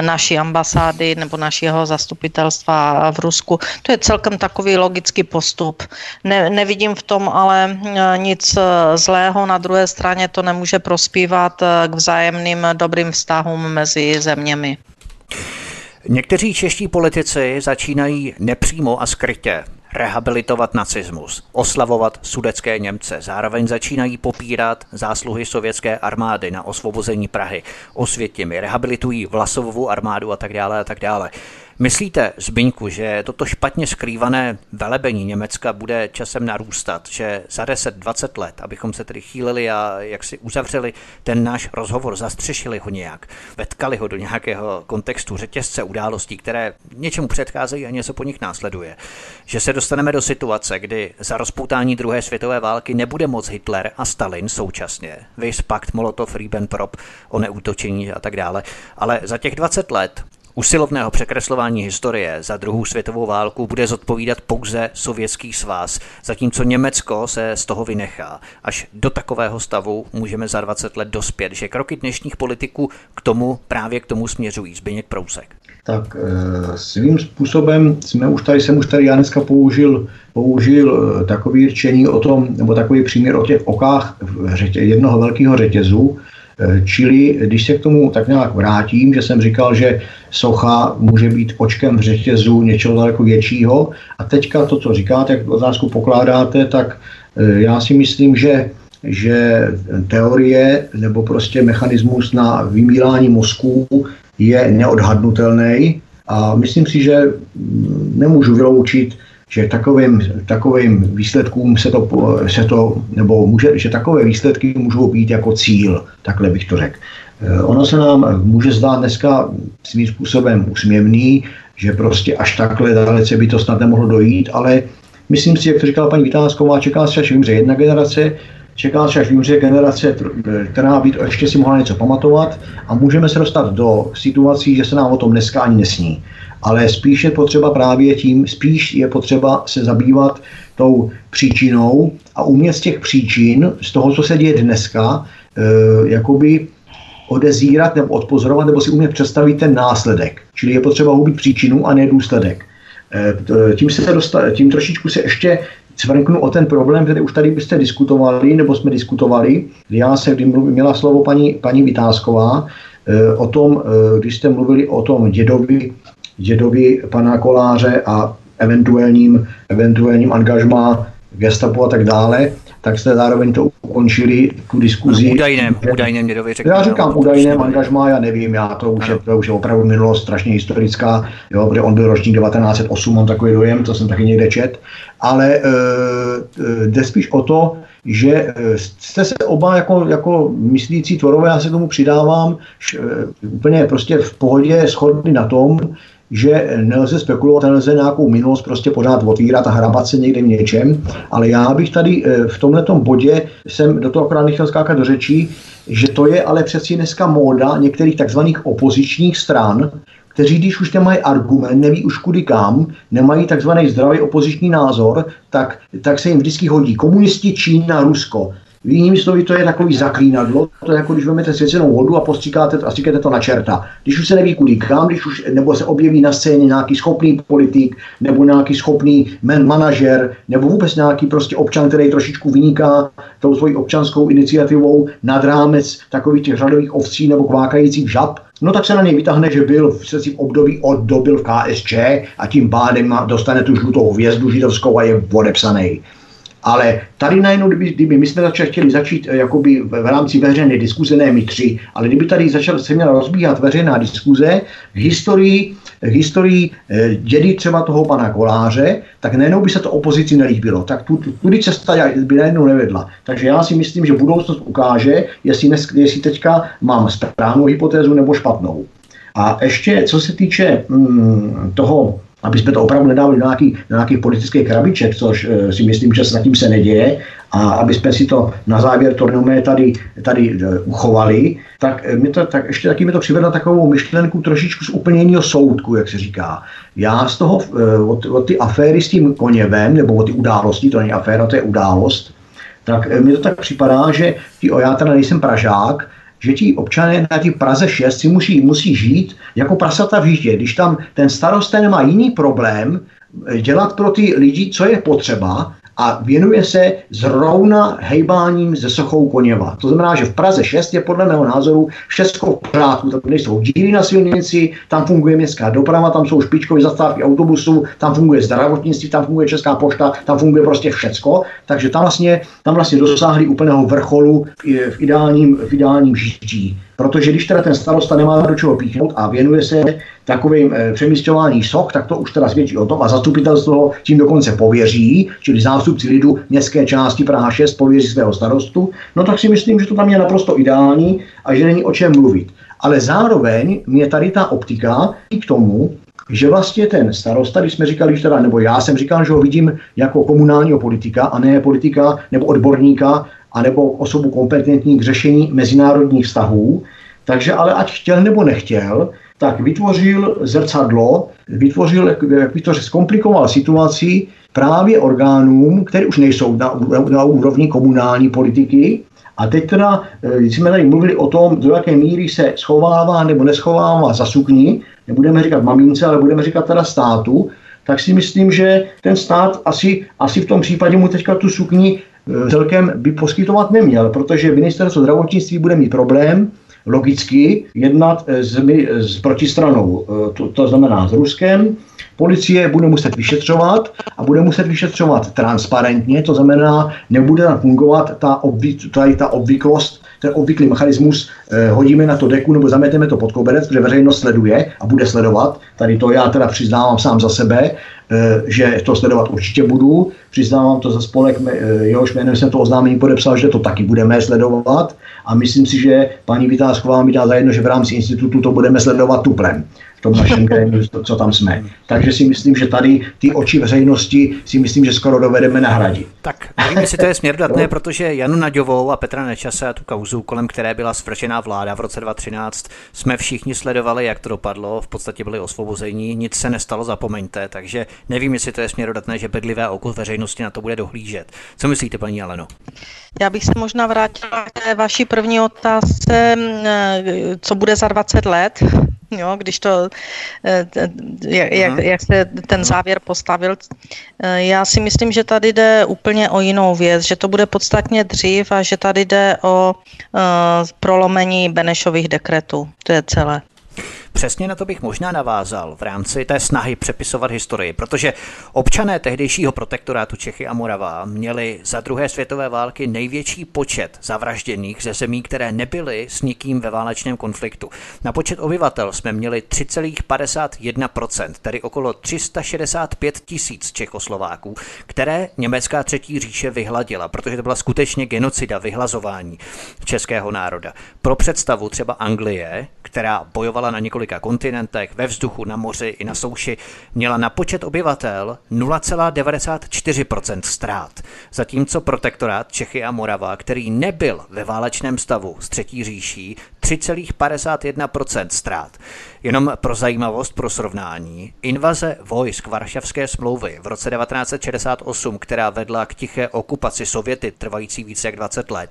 B: naší ambasády nebo našeho zastupitelstva v Rusku. To je celkem takový logický postup. Ne, nevidím v tom ale nic zlého. Na druhé straně to nemůže prospívat k vzájemným dobrým vztahům mezi zeměmi.
A: Někteří čeští politici začínají nepřímo a skrytě rehabilitovat nacismus, oslavovat sudecké Němce. Zároveň začínají popírat zásluhy sovětské armády na osvobození Prahy, osvětěmi, rehabilitují Vlasovou armádu a tak dále a tak dále. Myslíte, Zbyňku, že toto špatně skrývané velebení Německa bude časem narůstat, že za 10-20 let, abychom se tedy chýlili a jak si uzavřeli ten náš rozhovor, zastřešili ho nějak, vetkali ho do nějakého kontextu řetězce událostí, které něčemu předcházejí a něco po nich následuje, že se dostaneme do situace, kdy za rozpoutání druhé světové války nebude moc Hitler a Stalin současně, vys pakt Molotov-Ribbentrop o neútočení a tak dále, ale za těch 20 let usilovného překreslování historie za druhou světovou válku bude zodpovídat pouze Sovětský svaz, zatímco Německo se z toho vynechá. Až do takového stavu můžeme za 20 let dospět, že kroky dnešních politiků k tomu právě k tomu směřují. Zbyněk Prousek.
C: Tak eh, svým způsobem jsme už tady, jsem už tady já dneska použil, použil eh, takový řečení o tom, nebo takový příměr o těch okách jednoho velkého řetězu, čili když se k tomu tak nějak vrátím, že jsem říkal, že socha může být očkem v řetězu něčeho daleko většího a teďka to, co říkáte, jak otázku pokládáte, tak eh, já si myslím, že že teorie nebo prostě mechanismus na vymírání mozků je neodhadnutelný a myslím si, že mm, nemůžu vyloučit že takovým, takovým výsledkům se to, se to, nebo může, že takové výsledky můžou být jako cíl, takhle bych to řekl. Eh, ono se nám může zdát dneska svým způsobem usměvný, že prostě až takhle dalece by to snad nemohlo dojít, ale myslím si, jak to říkala paní Vytázková, čeká se, až vymře jedna generace, čeká se, až vymře generace, která by ještě si mohla něco pamatovat a můžeme se dostat do situací, že se nám o tom dneska ani nesní ale spíš je potřeba právě tím, spíš je potřeba se zabývat tou příčinou a umět z těch příčin, z toho, co se děje dneska, e, jakoby odezírat nebo odpozorovat, nebo si umět představit ten následek. Čili je potřeba hubit příčinu a ne důsledek. E, tím, se dostal, tím trošičku se ještě cvrknu o ten problém, který už tady byste diskutovali, nebo jsme diskutovali, já se, kdy měla slovo paní, paní Vytázková, e, o tom, e, když jste mluvili o tom dědovi dědovi pana Koláře a eventuálním, eventuálním angažmá gestapu a tak dále, tak jste zároveň to ukončili, tu diskuzi.
A: No, údajném, údajném mě
C: Já říkám údajném angažmá, já nevím, já to už, je, to už je opravdu minulost strašně historická, jo, protože on byl ročník 1908, mám takový dojem, to jsem taky někde čet, ale e, jde spíš o to, že eh, jste se oba jako, jako myslící tvorové, já se tomu přidávám, š, úplně prostě v pohodě shodli na tom, že nelze spekulovat, nelze nějakou minulost prostě pořád otvírat a hrabat se někde v něčem, ale já bych tady eh, v tomhle bodě jsem do toho akorát nechtěl skákat do řečí, že to je ale přeci dneska móda některých takzvaných opozičních stran, kteří když už nemají argument, neví už kudy kam, nemají takzvaný zdravý opoziční názor, tak, tak se jim vždycky hodí komunisti, Čína, Rusko. Jinými slovy, to je takový zaklínadlo, to je jako když vezmete svěcenou vodu a postříkáte a stříkáte to na čerta. Když už se neví kudy kam, když už, nebo se objeví na scéně nějaký schopný politik, nebo nějaký schopný man, manažer, nebo vůbec nějaký prostě občan, který trošičku vyniká tou svojí občanskou iniciativou nad rámec takových těch řadových ovcí nebo kvákajících žab, no tak se na něj vytáhne, že byl v, v období od dobil v KSČ a tím pádem dostane tu žlutou hvězdu židovskou a je odepsaný. Ale tady najednou, kdyby, kdyby my jsme začali, chtěli začít eh, jakoby v rámci veřejné diskuze, ne my tři, ale kdyby tady začal, se měla rozbíhat veřejná diskuze v historii, v historii eh, dědy třeba toho pana Koláře, tak najednou by se to opozici nelíbilo. Tak tu, tudy cesta by najednou nevedla. Takže já si myslím, že budoucnost ukáže, jestli, dnes, jestli teďka mám správnou hypotézu nebo špatnou. A ještě, co se týče mm, toho aby jsme to opravdu nedávali do nějakých, do nějakých politických krabiček, což uh, si myslím, že se tím se neděje, a aby jsme si to na závěr turnomé tady, tady uh, uchovali, tak, eh, mi to, tak ještě taky mi to přivedlo takovou myšlenku trošičku z úplně jiného soudku, jak se říká. Já z toho, od, od ty aféry s tím koněvem, nebo od ty události, to není aféra, to je událost, tak mi to tak připadá, že tí, já teda nejsem Pražák, že ti občané na té Praze 6 si musí, musí žít jako prasata v jíždě. Když tam ten starosta nemá jiný problém eh, dělat pro ty lidi, co je potřeba, a věnuje se zrovna hejbáním ze sochou Koněva. To znamená, že v Praze 6 je podle mého názoru všechno v pořádku. Tam nejsou díly na silnici, tam funguje městská doprava, tam jsou špičkové zastávky autobusů, tam funguje zdravotnictví, tam funguje Česká pošta, tam funguje prostě všecko. Takže tam vlastně, tam vlastně dosáhli úplného vrcholu v, v ideálním, v ideálním žití. Protože když teda ten starosta nemá do čeho píchnout a věnuje se takovým e, přemysťování soch, tak to už teda svědčí o tom a zastupitelstvo tím dokonce pověří, čili zástupci lidu městské části Praha 6 pověří svého starostu, no tak si myslím, že to tam je naprosto ideální a že není o čem mluvit. Ale zároveň mě tady ta optika i k tomu, že vlastně ten starosta, když jsme říkali, že teda, nebo já jsem říkal, že ho vidím jako komunálního politika a ne politika nebo odborníka anebo osobu kompetentní k řešení mezinárodních vztahů. Takže ale ať chtěl nebo nechtěl, tak vytvořil zrcadlo, vytvořil, jak by to zkomplikoval situaci právě orgánům, které už nejsou na, na úrovni komunální politiky. A teď teda, když eh, jsme tady mluvili o tom, do jaké míry se schovává nebo neschovává za sukni, nebudeme říkat mamince, ale budeme říkat teda státu, tak si myslím, že ten stát asi, asi v tom případě mu teďka tu sukni celkem by poskytovat neměl, protože ministerstvo zdravotnictví bude mít problém logicky jednat eh, s, s protistranou, eh, to, to znamená s Ruskem. Policie bude muset vyšetřovat a bude muset vyšetřovat transparentně, to znamená, nebude fungovat ta, obvy, tady ta obvyklost, ten obvyklý mechanismus, eh, hodíme na to deku nebo zameteme to pod koberec, protože veřejnost sleduje a bude sledovat. Tady to já teda přiznávám sám za sebe, eh, že to sledovat určitě budu. Přiznávám to za spolek, eh, jehož jménem jsem to oznámení podepsal, že to taky budeme sledovat a myslím si, že paní Vytázková mi dá zajedno, že v rámci institutu to budeme sledovat tuplem v tom našem [laughs] grémiu, co tam jsme. Takže si myslím, že tady ty oči veřejnosti si myslím, že skoro dovedeme nahradit.
A: Tak nevím, jestli to je směrodatné, protože Janu Naďovou a Petra Nečase a tu kauzu, kolem které byla svržená vláda v roce 2013, jsme všichni sledovali, jak to dopadlo, v podstatě byli osvobození, nic se nestalo, zapomeňte, takže nevím, jestli to je směrodatné, že bedlivé oko veřejnosti na to bude dohlížet. Co myslíte, paní Aleno?
B: Já bych se možná vrátila k té vaší první otázce, co bude za 20 let, jo, když to, eh, jak, jak, jak se ten závěr postavil. Eh, já si myslím, že tady jde úplně o jinou věc, že to bude podstatně dřív a že tady jde o uh, prolomení Benešových dekretů. To je celé.
A: Přesně na to bych možná navázal v rámci té snahy přepisovat historii, protože občané tehdejšího protektorátu Čechy a Morava měli za druhé světové války největší počet zavražděných ze zemí, které nebyly s nikým ve válečném konfliktu. Na počet obyvatel jsme měli 3,51%, tedy okolo 365 tisíc Čechoslováků, které německá třetí říše vyhladila, protože to byla skutečně genocida, vyhlazování českého národa. Pro představu třeba Anglie, která bojovala na několika kontinentech, ve vzduchu, na moři i na souši, měla na počet obyvatel 0,94% ztrát, zatímco protektorát Čechy a Morava, který nebyl ve válečném stavu s třetí říší, 3,51% ztrát. Jenom pro zajímavost, pro srovnání, invaze vojsk Varšavské smlouvy v roce 1968, která vedla k tiché okupaci Sověty trvající více jak 20 let,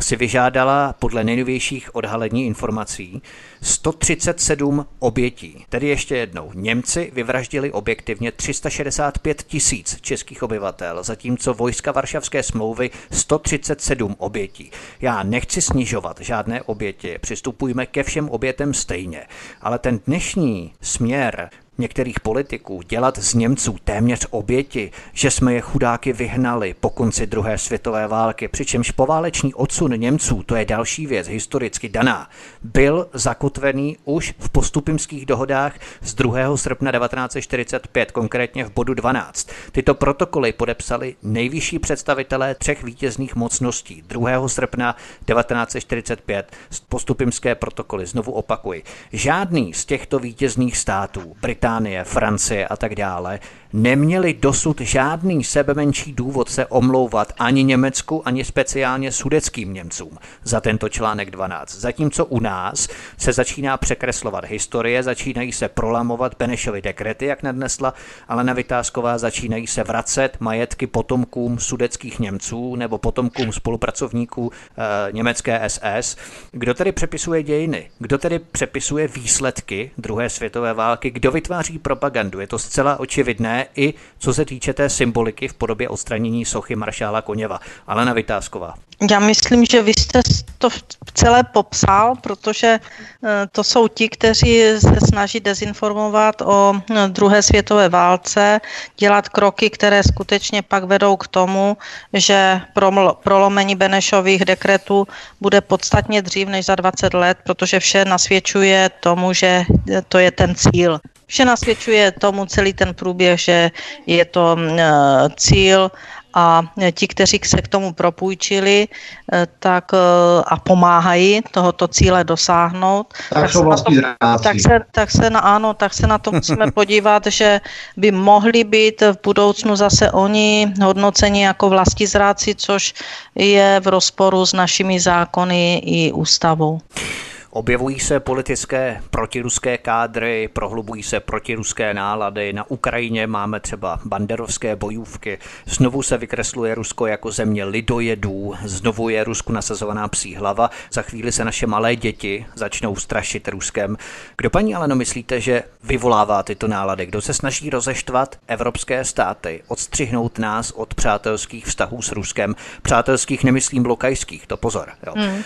A: si vyžádala podle nejnovějších odhalení informací 137 obětí. Tedy ještě jednou, Němci vyvraždili objektivně 365 tisíc českých obyvatel, zatímco vojska Varšavské smlouvy 137 obětí. Já nechci snižovat žádné oběti, přistupujme ke všem obětem stejně, ale ten dnešní směr některých politiků dělat z Němců téměř oběti, že jsme je chudáky vyhnali po konci druhé světové války, přičemž poválečný odsun Němců, to je další věc historicky daná, byl zakotvený už v postupimských dohodách z 2. srpna 1945, konkrétně v bodu 12. Tyto protokoly podepsali nejvyšší představitelé třech vítězných mocností 2. srpna 1945, postupimské protokoly, znovu opakuji. Žádný z těchto vítězných států, Británie, Británie, Francie a tak dále, neměli dosud žádný sebemenší důvod se omlouvat ani Německu, ani speciálně sudeckým Němcům za tento článek 12. Zatímco u nás se začíná překreslovat historie, začínají se prolamovat Benešovy dekrety, jak nadnesla Alena Vytázková, začínají se vracet majetky potomkům sudeckých Němců nebo potomkům spolupracovníků e, německé SS. Kdo tedy přepisuje dějiny? Kdo tedy přepisuje výsledky druhé světové války? Kdo vytváří propagandu? Je to zcela očividné i co se týče té symboliky v podobě odstranění sochy maršála Koněva. Alena Vytázková.
B: Já myslím, že vy jste to celé popsal, protože eh, to jsou ti, kteří se snaží dezinformovat o eh, druhé světové válce, dělat kroky, které skutečně pak vedou k tomu, že prolomení Benešových dekretů bude podstatně dřív než za 20 let, protože vše nasvědčuje tomu, že to je ten cíl. Vše nasvědčuje tomu celý ten průběh, že je to eh, cíl a ti, kteří se k tomu propůjčili eh, tak, eh, a pomáhají tohoto cíle dosáhnout,
C: tak, tak, se, na to,
B: tak, se, tak se na, ano, tak se na to musíme [laughs] podívat, že by mohli být v budoucnu zase oni hodnoceni jako vlastizráci, což je v rozporu s našimi zákony i ústavou.
A: Objevují se politické protiruské kádry, prohlubují se protiruské nálady. Na Ukrajině máme třeba banderovské bojůvky. Znovu se vykresluje Rusko jako země lidojedů. Znovu je Rusku nasazovaná psí hlava. Za chvíli se naše malé děti začnou strašit Ruskem. Kdo paní Aleno myslíte, že vyvolává tyto nálady? Kdo se snaží rozeštvat evropské státy, odstřihnout nás od přátelských vztahů s Ruskem? Přátelských nemyslím lokajských, to pozor. Jo. Hmm.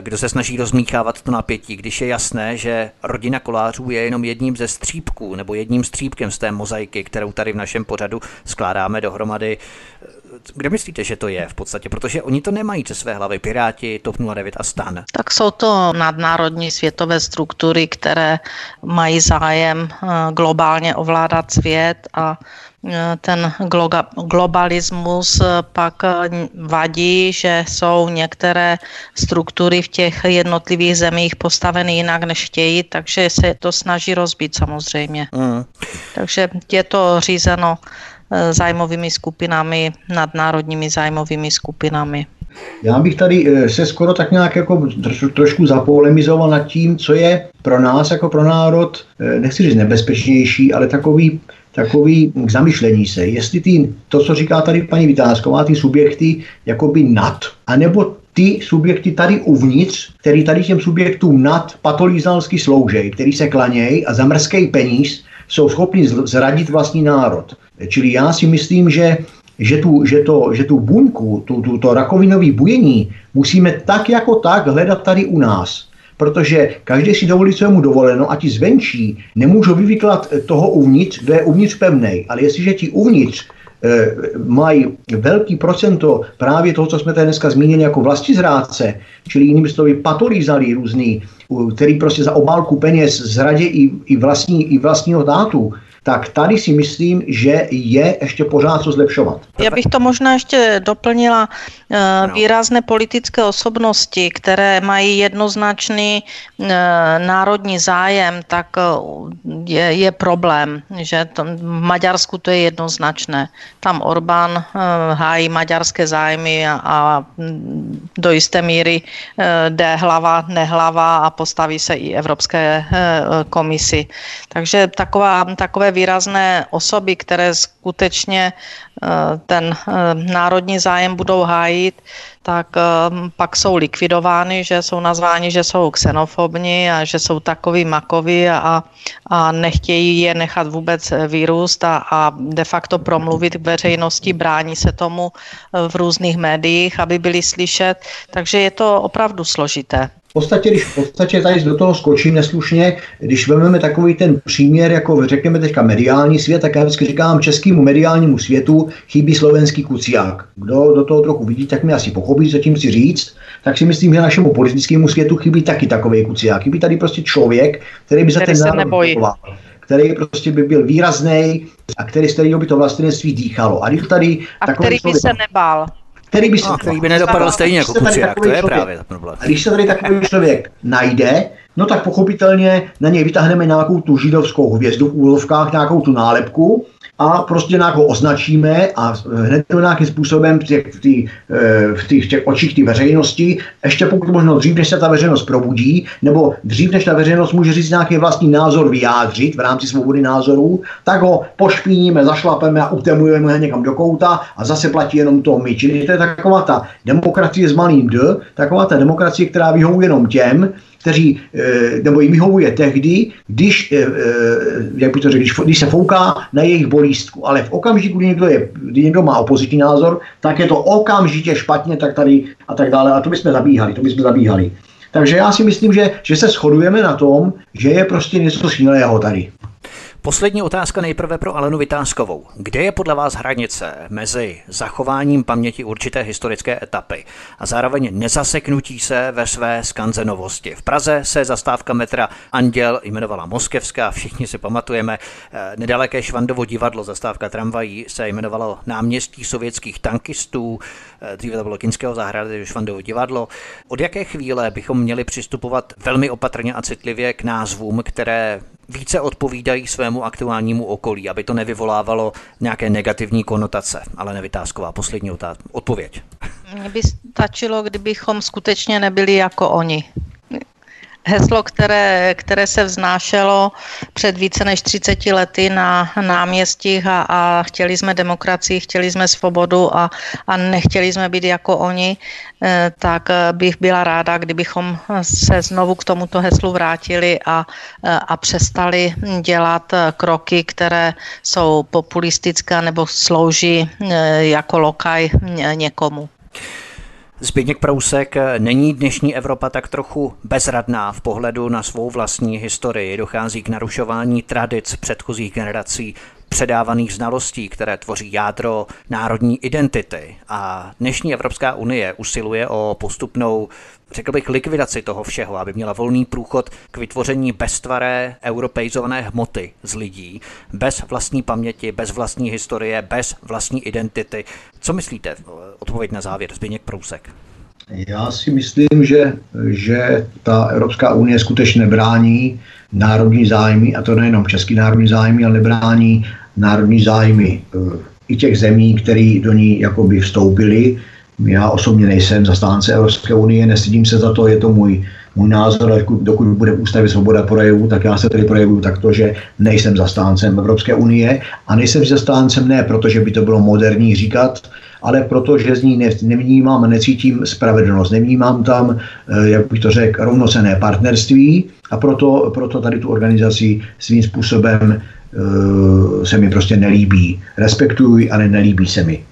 A: Kdo se snaží rozmíchávat to na napětí, když je jasné, že rodina kolářů je jenom jedním ze střípků nebo jedním střípkem z té mozaiky, kterou tady v našem pořadu skládáme dohromady. Kde myslíte, že to je v podstatě? Protože oni to nemají ze své hlavy, Piráti, TOP 09 a STAN.
B: Tak jsou to nadnárodní světové struktury, které mají zájem eh, globálně ovládat svět a ten globalismus pak vadí, že jsou některé struktury v těch jednotlivých zemích postaveny jinak, než chtějí, takže se to snaží rozbít samozřejmě. Mm. Takže je to řízeno eh, zájmovými skupinami, nadnárodními zájmovými skupinami.
C: Já bych tady eh, se skoro tak nějak jako trošku zapolemizoval nad tím, co je pro nás jako pro národ, eh, nechci říct nebezpečnější, ale takový takový k zamyšlení se, jestli ty, to, co říká tady paní Vytázková, ty subjekty jakoby nad, anebo ty subjekty tady uvnitř, který tady těm subjektům nad patolízalsky sloužejí, který se klanějí a za mrzký peníz jsou schopni zradit vlastní národ. Čili já si myslím, že že tu, že to, že tu buňku, tu, tu, to rakovinové bujení musíme tak jako tak hledat tady u nás. protože každý si dovolí, co je mu dovoleno a ti zvenčí nemůžou vyvyklat toho uvnitř, kdo je uvnitř pevnej. Ale jestliže ti uvnitř e, mají velký procento právě toho, co jsme tady dneska zmínili jako vlastizrádce, čili jinými slovy patolízalí různý, který prostě za obálku peněz zradě i, i, vlastní, i vlastního dátu, tak tady si myslím, že je ještě pořád co zlepšovat.
B: Já bych to možná ještě doplnila. Eh, výrazné politické osobnosti, které mají jednoznačný eh, národní zájem, tak eh, je, je problém, že to, v Maďarsku to je jednoznačné. Tam Orbán hájí maďarské zájmy a, a do jisté míry jde hlava, nehlava a postaví se i Evropské komisi. Takže taková, takové výrazné osoby, které skutečně Eh, ten eh, národní zájem budou hájit, tak eh, pak jsou likvidovány, že jsou nazváni, že jsou xenofobní a že jsou takový makoví a, a nechtějí je nechat vůbec vyrůst a, a de facto promluvit k veřejnosti, brání se tomu v různých médiích, aby byli slyšet. Takže je to opravdu složité
C: podstatě, když v podstatě tady do toho skočím neslušně, když vezmeme takový ten příměr, jako řekněme teďka mediální svět, tak já vždycky říkám, českému mediálnímu světu chybí slovenský kuciák. Kdo do toho trochu vidí, tak mi asi pochopí, co tím si říct. Tak si myslím, že našemu politickému světu chybí taky takový kuciák. Chybí tady prostě člověk, který by za který ten národ který prostě by byl výrazný a který z kterého by to vlastnictví dýchalo.
B: A když tady a který by se nebál
C: který by, se,
A: no, který by nedopadl stejně jako Kuciák, to je člověk, právě problém.
C: Když se tady takový člověk najde, no tak pochopitelně na něj vytáhneme nějakou tu židovskou hvězdu v úlovkách, nějakou tu nálepku a prostě nějak ho označíme a hned to nějakým způsobem v těch, v těch, v těch, v těch očích té veřejnosti, ještě pokud možno dřív, než se ta veřejnost probudí, nebo dřív, než ta veřejnost může říct nějaký vlastní názor vyjádřit v rámci svobody názorů, tak ho pošpíníme, zašlapeme a utemujeme ho někam do kouta a zase platí jenom to my. Čili to je taková ta demokracie s malým d, taková ta demokracie, která vyhovuje jenom těm, kteří, eh, nebo jim vyhovuje tehdy, když, eh, eh, jak by to řekl, když, se fouká na jejich bolístku. Ale v okamžiku, kdy někdo, je, kdy někdo má opozitní názor, tak je to okamžitě špatně, tak tady a tak dále. A to bychom zabíhali, to bychom zabíhali. Takže já si myslím, že, že se shodujeme na tom, že je prostě něco snílého tady.
A: Poslední otázka nejprve pro Alenu Vytázkovou. Kde je podle vás hranice mezi zachováním paměti určité historické etapy a zároveň nezaseknutí se ve své skanzenovosti? V Praze se zastávka metra Anděl jmenovala Moskevská, všichni si pamatujeme. Eh, nedaleké Švandovo divadlo, zastávka tramvají, se jmenovalo náměstí sovětských tankistů, dříve to bylo Kinského zahrady, Švandovo divadlo. Od jaké chvíle bychom měli přistupovat velmi opatrně a citlivě k názvům, které více odpovídají svému aktuálnímu okolí, aby to nevyvolávalo nějaké negativní konotace. Ale nevytázková, poslední otázka. Odpověď.
B: Mně by stačilo, kdybychom skutečně nebyli jako oni heslo, které, které se vznášelo před více než 30 lety na náměstích a, a chtěli jsme demokracii, chtěli jsme svobodu a, a nechtěli jsme být jako oni, eh, tak bych byla ráda, kdybychom se znovu k tomuto heslu vrátili a, a přestali dělat kroky, které jsou populistické nebo slouží eh, jako lokaj někomu.
A: Zbigněk Prousek, není dnešní Evropa tak trochu bezradná v pohledu na svou vlastní historii? Dochází k narušování tradic předchozích generací, předávaných znalostí, které tvoří jádro národní identity. A dnešní Evropská unie usiluje o postupnou řekl bych, likvidaci toho všeho, aby měla volný průchod k vytvoření beztvaré europeizované hmoty z lidí, bez vlastní paměti, bez vlastní historie, bez vlastní identity. Co myslíte? Odpověď na závěr, Zbigněk Prousek.
C: Já si myslím, že, že ta Evropská unie skutečně nebrání národní zájmy, a to nejenom český národní zájmy, ale nebrání národní zájmy eh, i těch zemí, které do ní jakoby vstoupily, já osobně nejsem zastánce Evropské unie, nestydím se za to, je to můj, můj názor, ale dokud bude v ústavě svoboda projevu, tak já se tedy projevuju takto, že nejsem zastáncem Evropské unie. A nejsem zastáncem ne protože by to bylo moderní říkat, ale protože z ní ne, nevnímám necítím spravedlnost, nevnímám tam, eh, jak bych to řekl, rovnocené partnerství a proto, proto tady tu organizaci svým způsobem uh, se mi prostě nelíbí. Respektuji, ale nelíbí se mi.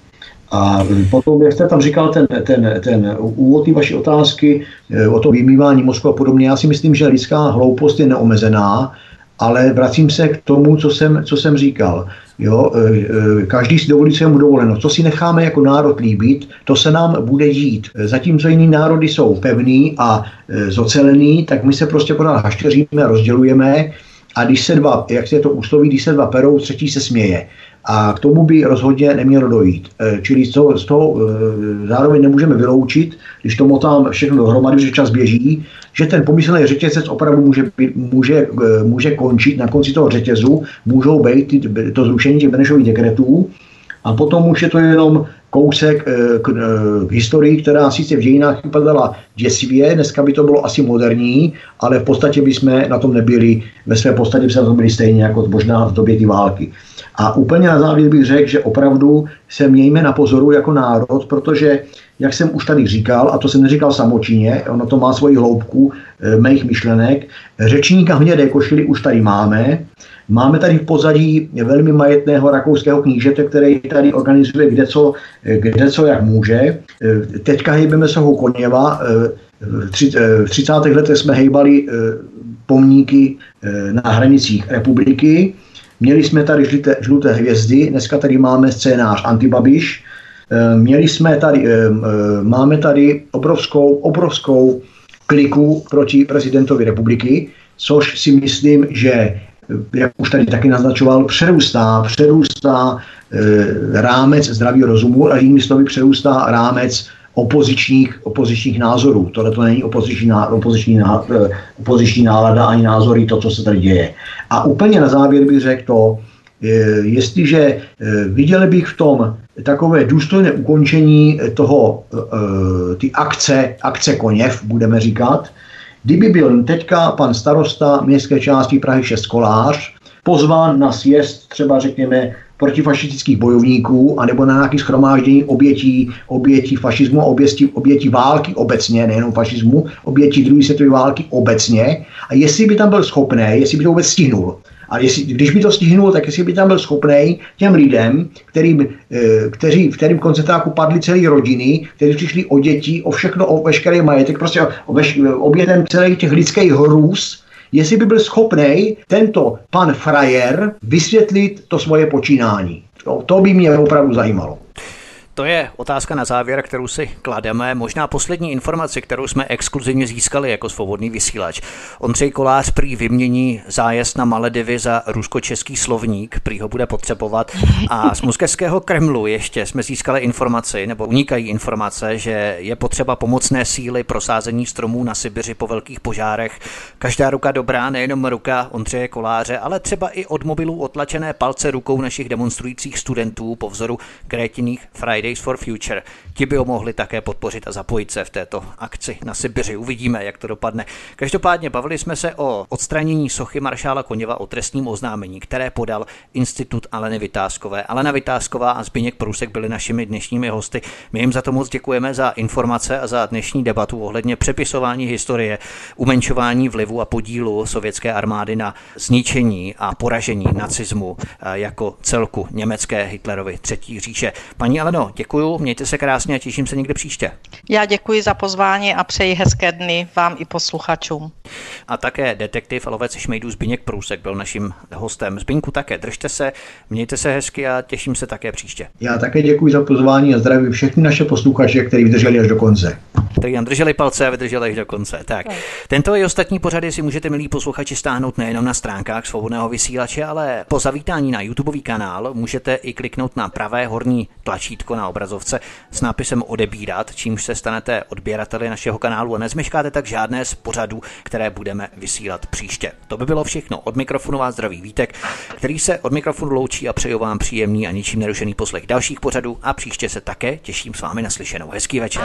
C: A potom, jak jste tam říkal, ten, ten, ten úvod vaší otázky o to vymývání mozku a podobně, já si myslím, že lidská hloupost je neomezená, ale vracím se k tomu, co jsem, co jsem říkal. Jo, e, e, každý si dovolí svému dovoleno. Co si necháme jako národ líbit, to se nám bude dít. Zatímco jiný národy jsou pevný a e, zocelený, tak my se prostě pořád hašteříme, rozdělujeme a když se dva, jak se to úsloví, když se dva perou, třetí se směje. A k tomu by rozhodně nemělo dojít. E, čili z toho, z toho e, zároveň nemůžeme vyloučit, když to motám všechno dohromady, že čas běží, že ten pomyslný řetězec opravdu může, může, e, může končit na konci toho řetězu, můžou být to zrušení těch Benešových dekretů a potom už je to jenom kousek k, k historii, která sice v dějinách vypadala děsivě, dneska by to bylo asi moderní, ale v podstatě bychom na tom nebyli, ve své podstatě by se na tom byli stejně jako možná v době ty války. A úplně na závěr bych řekl, že opravdu se mějme na pozoru jako národ, protože, jak jsem už tady říkal, a to jsem neříkal samočině, ono to má svoji hloubku e, mých myšlenek, řečníka hnědé košily už tady máme, Máme tady v pozadí velmi majetného rakouského knížete, který tady organizuje kde co, kde co jak může. E, teďka hejbeme se ho Koněva. V 30. letech jsme hejbali pomníky na hranicích republiky. Měli jsme tady žluté, žluté hvězdy, dneska tady máme scénář Antibabiš. Eh, měli jsme tady, eh, eh, máme tady obrovskou, obrovskou kliku proti prezidentovi republiky, což si myslím, že jak už tady taky naznačoval, přerůstá, přerůstá e, rámec zdravého rozumu a jinými slovy přerůstá rámec opozičních, opozičních názorů. Tohle to není opoziční, opoziční, eh, opoziční nálada ani názory, to, co se tady děje. A úplně na závěr bych řekl to, eh, jestliže eh, viděl bych v tom takové důstojné ukončení toho, ty akce, akce Koněv, budeme říkat, kdyby byl teďka pan starosta městské části Prahy 6 Kolář pozván na sjezd třeba řekněme protifašistických bojovníků, anebo na nějaké schromáždění obětí, obětí fašismu obětí, obětí války obecně, nejenom fašismu, obětí druhé světové války obecně. A jestli by tam byl schopný, jestli by to vůbec stihnul, a jestli, když by to stihnul, tak jestli by tam byl schopný těm lidem, kterým, eh, kteří, v kterým koncentráku padly celé rodiny, kteří přišli o děti, o všechno, o veškerý majetek, prostě o, veš, obětem celých těch lidských hrůz, jestli by byl schopný tento pan frajer vysvětlit to svoje počínání. To, to by mě opravdu zajímalo.
A: To je otázka na závěr, kterou si klademe. Možná poslední informaci, kterou jsme exkluzivně získali jako svobodný vysílač. Ondřej Kolář prý vymění zájezd na Maledivy za rusko-český slovník, prý ho bude potřebovat. A z moskevského Kremlu ještě jsme získali informaci, nebo unikají informace, že je potřeba pomocné síly pro sázení stromů na Sibiři po velkých požárech. Každá ruka dobrá, nejenom ruka Ondřeje Koláře, ale třeba i od mobilů otlačené palce rukou našich demonstrujících studentů po vzoru krétiných Friday Fridays for Future. Ti by ho mohli také podpořit a zapojit se v této akci na Sibiři. Uvidíme, jak to dopadne. Každopádně bavili jsme se o odstranění sochy maršála Koněva o trestním oznámení, které podal Institut Aleny Vytázkové. Alena Vytázková a Zbigněk Průsek byli našimi dnešními hosty. My jim za to moc děkujeme za informace a za dnešní debatu ohledně přepisování historie, umenšování vlivu a podílu sovětské armády na zničení a poražení nacismu eh, jako celku německé Hitlerovy třetí říše. Paní Aleno, děkuju, mějte se krásně a těším se někde příště.
B: Já děkuji za pozvání a přeji hezké dny vám i posluchačům.
A: A také detektiv a lovec šmejdů Zbigněk Průsek byl naším hostem. Zbinku také držte se, mějte se hezky a těším se také příště.
C: Já také děkuji za pozvání a zdravím všechny naše posluchače, kteří vydrželi až do konce.
A: Kteří nám drželi palce a vydrželi až do konce. Tak. tak. Tento i ostatní pořady si můžete, milí posluchači, stáhnout nejenom na stránkách svobodného vysílače, ale po zavítání na YouTube kanál můžete i kliknout na pravé horní tlačítko na obrazovce s nápisem odebírat, čímž se stanete odběrateli našeho kanálu a nezmeškáte tak žádné z pořadů, které budeme vysílat příště. To by bylo všechno. Od mikrofonu vás zdraví Vítek, který se od mikrofonu loučí a přeju vám příjemný a ničím nerušený poslech dalších pořadů a příště se také těším s vámi na slyšenou. Hezký večer.